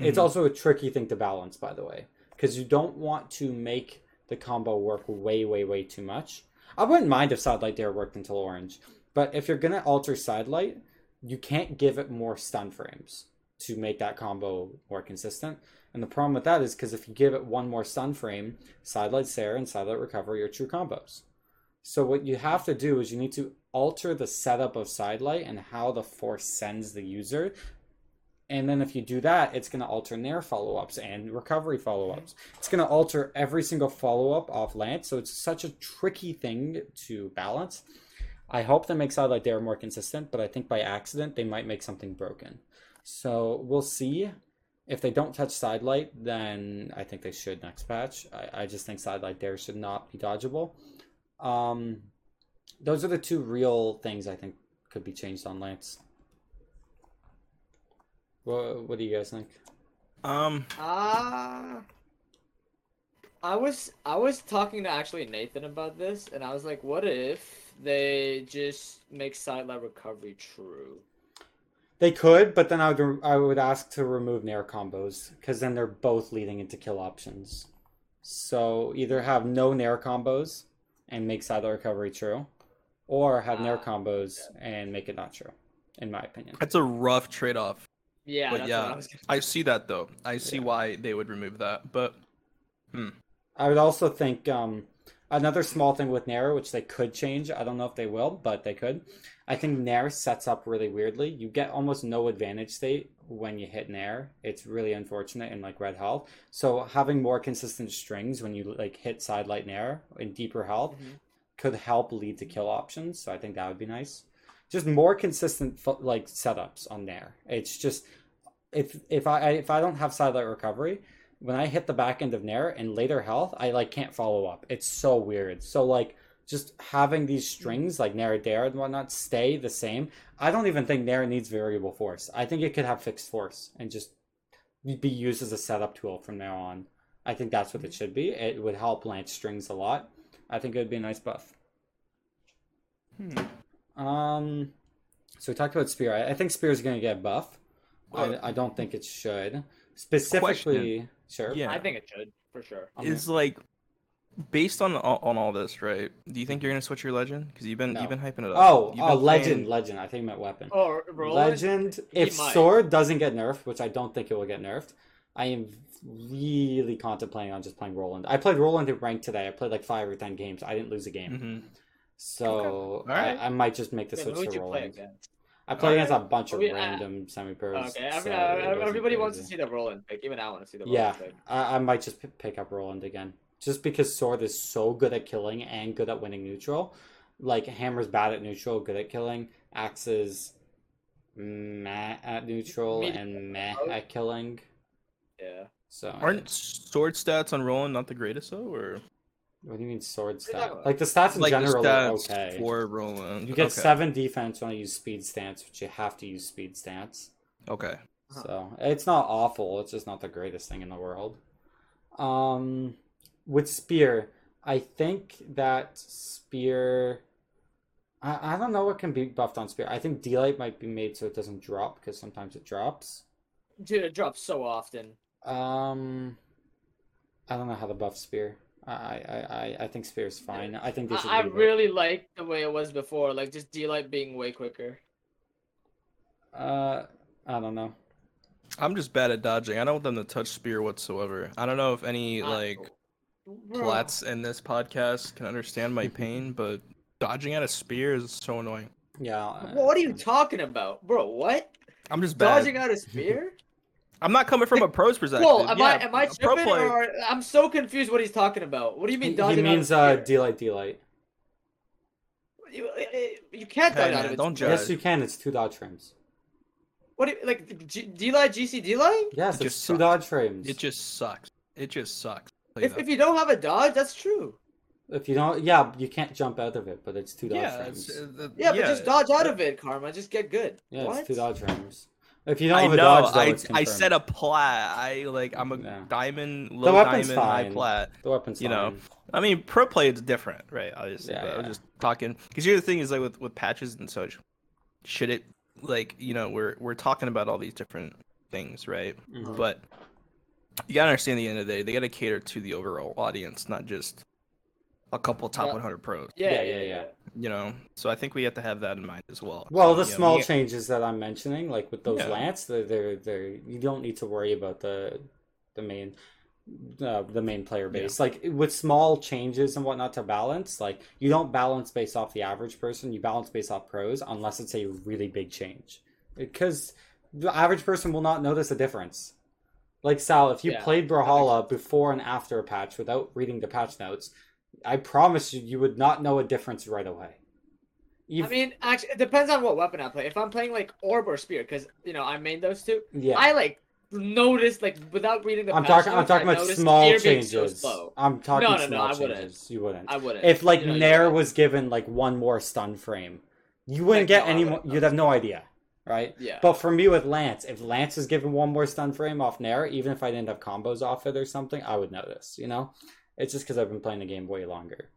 Speaker 1: It's
Speaker 2: Mhm.
Speaker 1: also a tricky thing to balance, by the way, because you don't want to make the combo work way, way, way too much. I wouldn't mind if Sidelight Dair worked until orange, but if you're gonna alter Sidelight, you can't give it more stun frames to make that combo more consistent. And the problem with that is because if you give it one more stun frame, Sidelight Dair and Sidelight Recovery are true combos. So what you have to do is you need to alter the setup of Sidelight and how the force sends the user and then if you do that, it's going to alter Nair follow ups and recovery follow ups. It's going to alter every single follow up off Lance. So it's such a tricky thing to balance. I hope they make Sidelight Dair more consistent, but I think by accident they might make something broken. So we'll see. If they don't touch Sidelight, then I think they should next patch. I, I just think Sidelight Dair should not be dodgeable. Um, those are the two real things I think could be changed on Lance. What, what do you guys think?
Speaker 2: Um,
Speaker 3: Ah. I was I was talking to actually Nathan about this, and I was like, what if they just make sidelight recovery true?
Speaker 1: They could, but then I would I would ask to remove Nair combos because then they're both leading into kill options. So either have no Nair combos and make Sidelight Recovery true, or have Nair
Speaker 3: Ah,
Speaker 1: combos and make it not true, in my opinion.
Speaker 2: that's a rough trade-off.
Speaker 3: Yeah,
Speaker 2: But
Speaker 3: that's
Speaker 2: yeah,
Speaker 3: what I was
Speaker 2: I see that though. I see
Speaker 1: Yeah.
Speaker 2: why they would remove that. But
Speaker 1: I would also think um, another small thing with Nair, which they could change. I don't know if they will, but they could. I think Nair sets up really weirdly. You get almost no advantage state when you hit Nair. It's really unfortunate in like red health. So having more consistent strings when you like hit sidelight Nair in deeper health
Speaker 3: Mhm.
Speaker 1: could help lead to kill options. So I think that would be nice. Just more consistent like setups on Nair. It's just if if I if I don't have sidelight recovery, when I hit the back end of Nair in later health, I like can't follow up. It's so weird. So like just having these strings like Nair Dair and whatnot stay the same. I don't even think Nair needs variable force. I think it could have fixed force and just be used as a setup tool from now on. I think that's what it should be. It would help Lance strings a lot. I think it would be a nice buff.
Speaker 2: hmm,
Speaker 1: Um, so we talked about Spear. I, I think Spear is going to get buff. I, I don't think it should. Specifically, sure.
Speaker 2: Yeah.
Speaker 3: I think it should for sure.
Speaker 1: I'm
Speaker 2: is like based on on all this, right? Do you think you're gonna switch your legend? Because you've been
Speaker 1: No.
Speaker 2: you've been hyping it up.
Speaker 1: Oh,
Speaker 2: You've
Speaker 1: oh,
Speaker 2: been
Speaker 1: legend,
Speaker 2: playing-
Speaker 1: legend. I think meant weapon.
Speaker 3: Oh, Roland?
Speaker 1: Legend. If
Speaker 3: might.
Speaker 1: sword doesn't get nerfed, which I don't think it will get nerfed, I am really contemplating on just playing Roland. I played Roland in rank today. I played like five or ten games. I didn't lose a game,
Speaker 2: Mhm.
Speaker 1: So
Speaker 2: Alright.
Speaker 1: I, I might just make the
Speaker 3: Yeah,
Speaker 1: switch
Speaker 3: who
Speaker 1: to
Speaker 3: you play
Speaker 1: Roland. I play against a bunch of
Speaker 3: Well, yeah.
Speaker 1: random semi pros.
Speaker 3: Okay, I mean, uh, everybody wants to see the Roland pick. Even I want to see the Roland
Speaker 1: Yeah,
Speaker 3: pick.
Speaker 1: I, I might just p- pick up Roland again. just because sword is so good at killing and good at winning neutral. Like hammer's bad at neutral, good at killing. Axe is meh at neutral
Speaker 3: Medium
Speaker 1: and (laughs) meh at killing.
Speaker 3: Yeah.
Speaker 1: So
Speaker 2: Aren't sword stats on Roland not the greatest though, or
Speaker 1: what do you mean sword
Speaker 3: You're
Speaker 1: stat? Like the stats in
Speaker 2: like the
Speaker 1: general are okay.
Speaker 2: for Roland?
Speaker 1: You get
Speaker 2: okay.
Speaker 1: seven defense when you use speed stance, which you have to use speed stance.
Speaker 2: Okay.
Speaker 3: Huh.
Speaker 1: So it's not awful. It's just not the greatest thing in the world. Um, with spear, I think that spear. I, I don't know what can be buffed on spear. I think D-Light might be made so it doesn't drop because sometimes it drops.
Speaker 3: Dude, it drops so often.
Speaker 1: Um, I don't know how to buff spear. I I I, I think spear is fine. I think this. should
Speaker 3: I, I
Speaker 1: leave it.
Speaker 3: really like the way it was before, like just D-Light being way quicker.
Speaker 1: Uh, I don't know.
Speaker 2: I'm just bad at dodging. I don't want them to touch spear whatsoever. I don't know if any
Speaker 3: I-
Speaker 2: like
Speaker 3: Bro.
Speaker 2: plats in this podcast can understand my pain, (laughs) but dodging at a spear is so annoying.
Speaker 1: Yeah. uh,
Speaker 3: What are you talking about, bro? What?
Speaker 2: I'm just bad.
Speaker 3: Dodging out a spear?
Speaker 2: I'm not coming from a pro's perspective.
Speaker 3: Whoa, am I am I
Speaker 2: a pro
Speaker 3: tripping or I'm so confused what he's talking about? What do you
Speaker 1: He,
Speaker 3: mean
Speaker 1: he
Speaker 3: dodging
Speaker 1: means
Speaker 3: out
Speaker 1: uh
Speaker 3: a spear?
Speaker 1: D-Light D-Light.
Speaker 3: you, you can't
Speaker 2: Hey,
Speaker 3: dodge out of it.
Speaker 2: don't judge.
Speaker 1: Yes, you can. It's two dodge frames.
Speaker 3: What do you like G- D-Light GC D-Light?
Speaker 1: Yes,
Speaker 2: It
Speaker 1: it's
Speaker 2: just
Speaker 1: two
Speaker 2: sucks.
Speaker 1: dodge frames.
Speaker 2: It just sucks. It just sucks.
Speaker 3: If,
Speaker 2: that.
Speaker 3: if you don't have a dodge, that's true.
Speaker 1: If you don't, yeah, you can't jump out of it, but it's two dodge
Speaker 2: yeah,
Speaker 1: frames.
Speaker 2: it's, uh, the-
Speaker 3: Yeah, but just dodge out of it, Karma. Just get good.
Speaker 1: yeah,
Speaker 3: what?
Speaker 1: it's two dodge frames. If you don't
Speaker 2: I
Speaker 1: have a
Speaker 2: know.
Speaker 1: dodge, though,
Speaker 2: I,
Speaker 1: it's
Speaker 2: I
Speaker 1: confirmed.
Speaker 2: said a plat. I like. I'm a
Speaker 1: Yeah.
Speaker 2: diamond, low
Speaker 1: weapon's
Speaker 2: diamond, high
Speaker 1: fine.
Speaker 2: plat.
Speaker 1: the weapon's
Speaker 2: you know,
Speaker 1: fine.
Speaker 2: I mean, pro play is different, right? Obviously,
Speaker 1: Yeah,
Speaker 2: but I was
Speaker 1: yeah.
Speaker 2: just talking because here's the thing: is like with with patches and such, should it like you know we're we're talking about all these different things, right?
Speaker 1: Mhm.
Speaker 2: But you gotta understand, at the end of the day, they gotta cater to the overall audience, not just a couple top
Speaker 3: Yeah.
Speaker 2: 100 pros.
Speaker 3: Yeah,
Speaker 1: yeah.
Speaker 3: yeah.
Speaker 2: You know, so I think we have to have that in mind as well.
Speaker 1: Well, the
Speaker 2: know,
Speaker 1: small
Speaker 2: we-
Speaker 1: changes that I'm mentioning, like with those
Speaker 2: Yeah.
Speaker 1: lance, they're, they're they're you don't need to worry about the the main uh, the main player base. Like with small changes and whatnot to balance, like you don't balance based off the average person. You balance based off pros, unless it's a really big change, because the average person will not notice a difference. Like Sal, if you
Speaker 3: Yeah,
Speaker 1: played Brawlhalla before and after a patch without reading the patch notes, I promise you, you would not know a difference right away.
Speaker 3: I
Speaker 1: You've-
Speaker 3: mean, actually, it depends on what weapon I play. If I'm playing like orb or spear, because you know I made those two,
Speaker 1: yeah.
Speaker 3: I like noticed like without reading the.
Speaker 1: I'm talking. I'm talking
Speaker 3: I
Speaker 1: about small
Speaker 3: being so
Speaker 1: changes. I'm talking
Speaker 3: No, no, no,
Speaker 1: small
Speaker 3: I wouldn't.
Speaker 1: changes. You wouldn't.
Speaker 3: I wouldn't.
Speaker 1: If like
Speaker 3: You know,
Speaker 1: Nair was given like one more stun frame, you wouldn't
Speaker 3: Like,
Speaker 1: get
Speaker 3: no,
Speaker 1: any. More,
Speaker 3: wouldn't
Speaker 1: you'd have no idea, right?
Speaker 3: Yeah.
Speaker 1: But for me with Lance, if Lance is given one more stun frame off Nair, even if I didn't have combos off it or something, I would notice. You know, it's just because I've been playing the game way longer.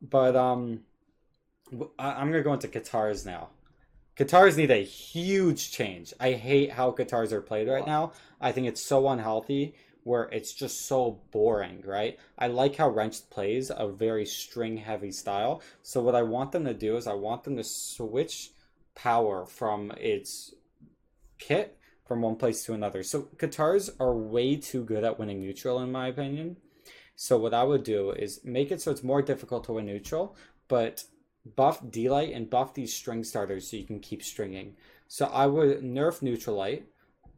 Speaker 1: But um, I- I'm gonna go into Katars now. Katars need a huge change. I hate how Katars are played right now. I think it's so unhealthy where it's just so boring, right? I like how Wrench plays a very string heavy style. So what I want them to do is I want them to switch power from its kit from one place to another. So Katars are way too good at winning neutral in my opinion. So what I would do is make it so it's more difficult to win neutral, but buff D-Light and buff these string starters so you can keep stringing. So I would nerf neutral light.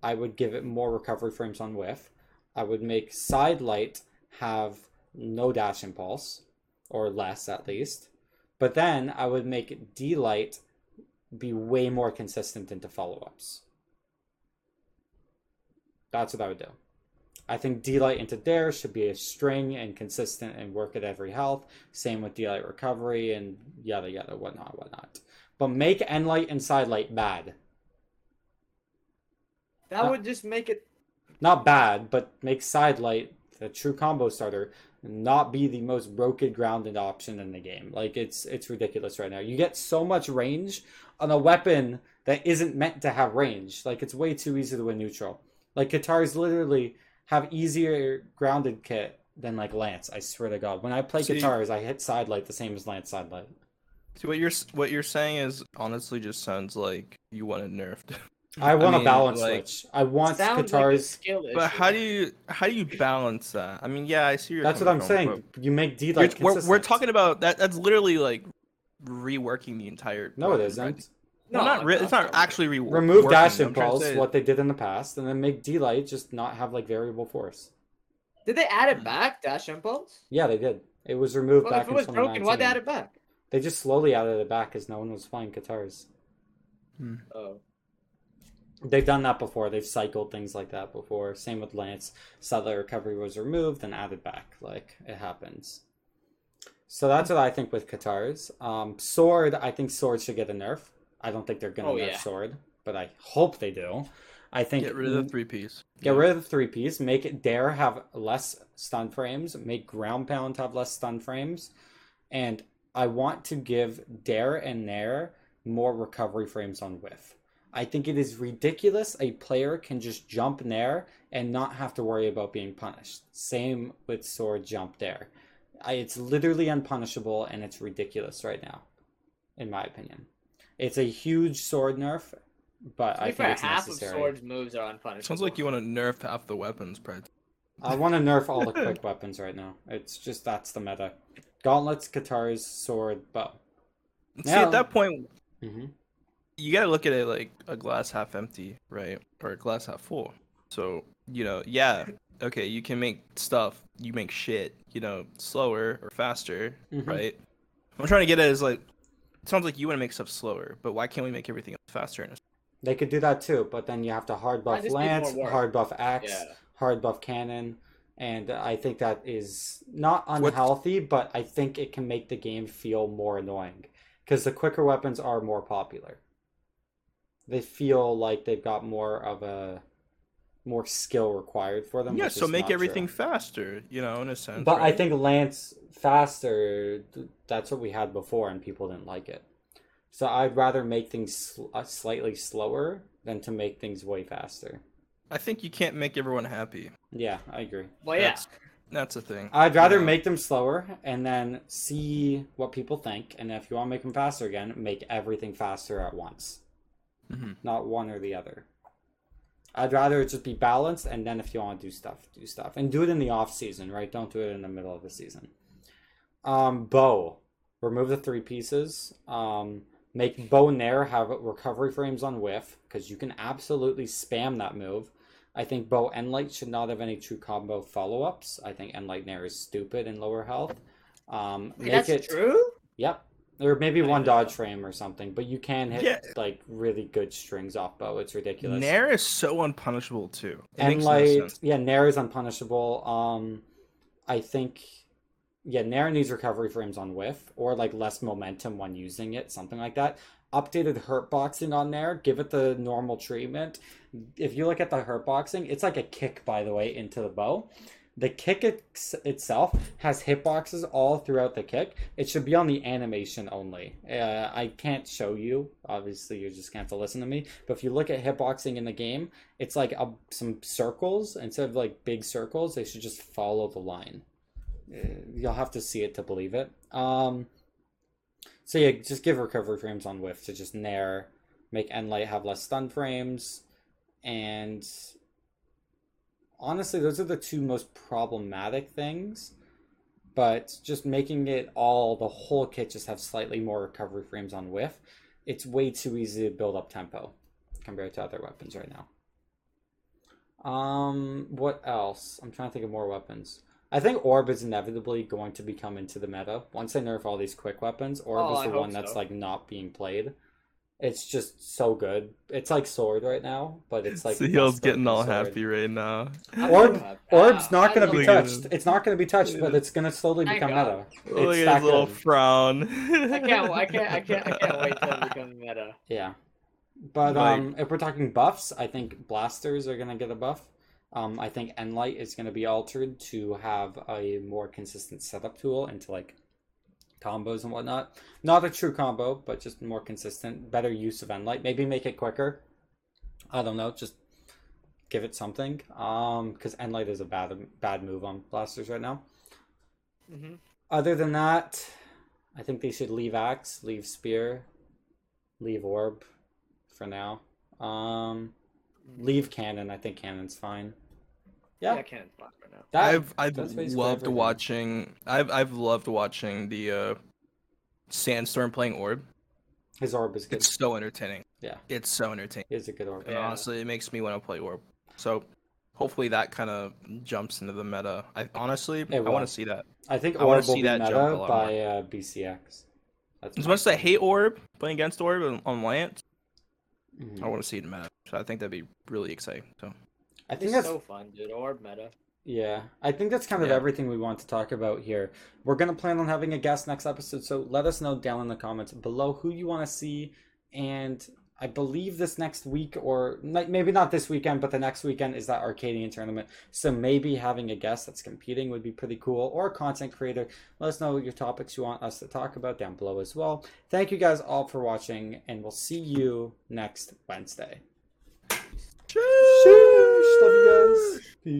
Speaker 1: I would give it more recovery frames on whiff. I would make side light have no dash impulse, or less at least. But then I would make D light be way more consistent into follow ups. That's what I would do. I think D light into Dair should be a string and consistent and work at every health. Same with D light recovery and yada yada whatnot whatnot. But make N light and side light bad.
Speaker 3: that
Speaker 1: uh,
Speaker 3: would just make it.
Speaker 1: not bad, but make Sidelight the true combo starter not be the most broken grounded option in the game. Like it's it's ridiculous right now. You get so much range on a weapon that isn't meant to have range. Like it's way too easy to win neutral. Like Katar is literally have easier grounded kit than like Lance. I swear to God. When I play
Speaker 2: See-
Speaker 1: Katars, I hit Sidelight the same as Lance Sidelight.
Speaker 2: See what you're what you're saying is honestly just sounds like you want it nerfed. (laughs)
Speaker 1: I want a
Speaker 2: mean,
Speaker 1: balance
Speaker 2: like-
Speaker 1: switch. I want
Speaker 3: Katars. like a
Speaker 1: Katars.
Speaker 3: skill.
Speaker 2: But how do you how do you balance that? I mean, yeah, I see you're.
Speaker 1: That's what I'm
Speaker 2: coming
Speaker 1: saying. You make D
Speaker 2: but
Speaker 1: like
Speaker 2: We're, we're talking about that. That's literally like reworking the entire.
Speaker 1: No, it
Speaker 2: weapon,
Speaker 1: isn't.
Speaker 2: right? No, not re- it's not actually re-
Speaker 1: remove
Speaker 2: reworking.
Speaker 1: dash
Speaker 2: I'm trying to
Speaker 1: impulse,
Speaker 2: say-
Speaker 1: what they did in the past, and then make D light just not have like variable force.
Speaker 3: Did they add it back, dash impulse?
Speaker 1: Yeah, they did. It was removed
Speaker 3: Well,
Speaker 1: back
Speaker 3: if it
Speaker 1: in
Speaker 3: was broken, why'd they add it back?
Speaker 1: They just slowly added it back because no one was playing Katars.
Speaker 3: Oh.
Speaker 1: They've done that before. They've cycled things like that before. Same with Lance. Sidelight recovery was removed and added back. Like it happens. So that's what I think with Katars. Um, Sword, I think Sword should get a nerf. I don't think they're gonna
Speaker 3: Oh,
Speaker 1: nerf
Speaker 3: yeah.
Speaker 1: Sword, but I hope they do. I think
Speaker 2: Get rid of the three piece.
Speaker 1: Get rid of the three piece. Make it Dair have less stun frames. Make Ground Pound have less stun frames. And I want to give Dair and Nair more recovery frames on Whiff. I think it is ridiculous a player can just jump Nair and not have to worry about being punished. Same with Sword Jump Dair. I, it's literally unpunishable and it's ridiculous right now, in my opinion. It's a huge sword nerf, but
Speaker 3: To
Speaker 1: I think
Speaker 3: fair,
Speaker 1: it's
Speaker 3: half
Speaker 1: necessary.
Speaker 3: of Sword's moves are unpunishable.
Speaker 2: Sounds like you want to nerf half the weapons, Brett.
Speaker 1: I want to nerf all the quick (laughs) weapons right now. It's just that's the meta. Gauntlets, Katars, sword, bow.
Speaker 2: See,
Speaker 1: Yeah.
Speaker 2: at that point,
Speaker 1: hmm
Speaker 2: you gotta look at it like a glass half empty, right? Or a glass half full. So, you know, yeah, okay, you can make stuff, you make shit, you know, slower or faster,
Speaker 1: Mhm.
Speaker 2: right? I'm trying to get at is like, it sounds like you want to make stuff slower, but why can't we make everything faster? And
Speaker 1: They could do that too, but then you have to hard buff lance, hard buff axe,
Speaker 3: Yeah.
Speaker 1: hard buff cannon, and I think that is not unhealthy, but I think it can make the game feel more annoying because the quicker weapons are more popular. They feel like they've got more of a more skill required for them.
Speaker 2: yeah, so make
Speaker 1: not true.
Speaker 2: everything faster, you know, in a sense.
Speaker 1: But I think Lance faster, that's what we had before, and people didn't like it. So I'd rather make things sl- uh, slightly slower than to make things way faster.
Speaker 2: I think you can't make everyone happy.
Speaker 1: Yeah, I agree.
Speaker 3: Well, yeah.
Speaker 2: That's, that's the thing.
Speaker 1: I'd rather
Speaker 2: Yeah.
Speaker 1: make them slower and then see what people think. And if you want to make them faster again, make everything faster at once,
Speaker 2: Mhm.
Speaker 1: not one or the other. I'd rather it just be balanced, and then if you want to do stuff, do stuff, and do it in the off season, right? Don't do it in the middle of the season. Um, bow, remove the three pieces. Um, make bow and nair have recovery frames on whiff because you can absolutely spam that move. I think bow and light should not have any true combo follow ups. I think N light nair is stupid in lower health. Um,
Speaker 3: Wait,
Speaker 1: make
Speaker 3: that's
Speaker 1: it
Speaker 3: true?
Speaker 1: Yep. Or maybe one dodge frame or something, but you can hit
Speaker 2: Yeah.
Speaker 1: like really good strings off bow. It's ridiculous.
Speaker 2: Nair is so unpunishable too. It
Speaker 1: and
Speaker 2: makes no
Speaker 1: like yeah, Nair is unpunishable. Um I think yeah, Nair needs recovery frames on whiff or like less momentum when using it, something like that. Updated hurt boxing on Nair, give it the normal treatment. If you look at the hurt boxing, it's like a kick by the way into the bow. The kick ex- itself has hitboxes all throughout the kick. It should be on the animation only. Uh, I can't show you. Obviously, you're just going to have to listen to me. But if you look at hitboxing in the game, it's like a, some circles. Instead of like big circles, they should just follow the line. Uh, You'll have to see it to believe it. Um, so yeah, just give recovery frames on whiff to just nair, make N light have less stun frames, and honestly, those are the two most problematic things. But just making it all the whole kit just have slightly more recovery frames on whiff, it's way too easy to build up tempo compared to other weapons right now. Um, what else? I'm trying to think of more weapons. I think Orb is inevitably going to become into the meta once they nerf all these quick weapons. Orb
Speaker 3: Oh,
Speaker 1: is the one that's like not being played. It's just so good. It's like Sword right now, but it's like (laughs)
Speaker 2: Seal's
Speaker 1: less
Speaker 2: getting all
Speaker 1: Sword.
Speaker 2: happy right now.
Speaker 1: Orb- Orb's not going to be touched.
Speaker 2: him.
Speaker 1: It's not going to be touched, but it's going to slowly
Speaker 3: Thank
Speaker 1: become
Speaker 3: God.
Speaker 1: meta.
Speaker 2: Look at his little
Speaker 1: good.
Speaker 2: frown.
Speaker 3: I can't, I can't, I can't, I can't wait till it (laughs) becomes meta.
Speaker 1: Yeah. But
Speaker 2: Like-
Speaker 1: um, if we're talking buffs, I think blasters are gonna get a buff. Um, I think N light is gonna be altered to have a more consistent setup tool into like combos and whatnot. Not a true combo, but just more consistent, better use of N light. Maybe make it quicker. I don't know, just give it something. Um, because N light is a bad bad move on blasters right now.
Speaker 3: hmm
Speaker 1: Other than that, I think they should leave axe, leave spear, leave orb for now. Um, leave cannon. I think cannon's fine.
Speaker 3: Yeah,
Speaker 1: Yeah,
Speaker 3: I can't block right now.
Speaker 1: that,
Speaker 2: I've I've loved watching. I've I've loved watching the uh, Sandstorm playing Orb.
Speaker 1: his orb is good.
Speaker 2: It's so entertaining.
Speaker 1: Yeah.
Speaker 2: It's so entertaining.
Speaker 1: He is a good orb.
Speaker 2: And
Speaker 3: Yeah.
Speaker 2: honestly, it makes me want to play Orb. So hopefully that kind of jumps into the meta. I honestly, I
Speaker 1: will.
Speaker 2: want to see that.
Speaker 1: I think
Speaker 2: I wanna see that jump
Speaker 1: meta
Speaker 2: lot
Speaker 1: by uh, BCX. That's
Speaker 2: As much as I hate Orb playing against Orb on, on Lance,
Speaker 1: Mhm.
Speaker 2: I want to see it in meta. So I think that'd be really exciting. So
Speaker 1: I think
Speaker 3: It's
Speaker 1: that's
Speaker 3: so fun, dude. Orb meta.
Speaker 1: Yeah, I think that's kind of
Speaker 2: Yeah.
Speaker 1: everything we want to talk about here. We're going to plan on having a guest next episode, so let us know down in the comments below who you want to see. And I believe this next week, or maybe not this weekend, but the next weekend is that Arcadian tournament. So maybe having a guest that's competing would be pretty cool, or a content creator. Let us know your topics you want us to talk about down below as well. Thank you guys all for watching, and we'll see you next Wednesday. Sheesh. Love you guys. Peace.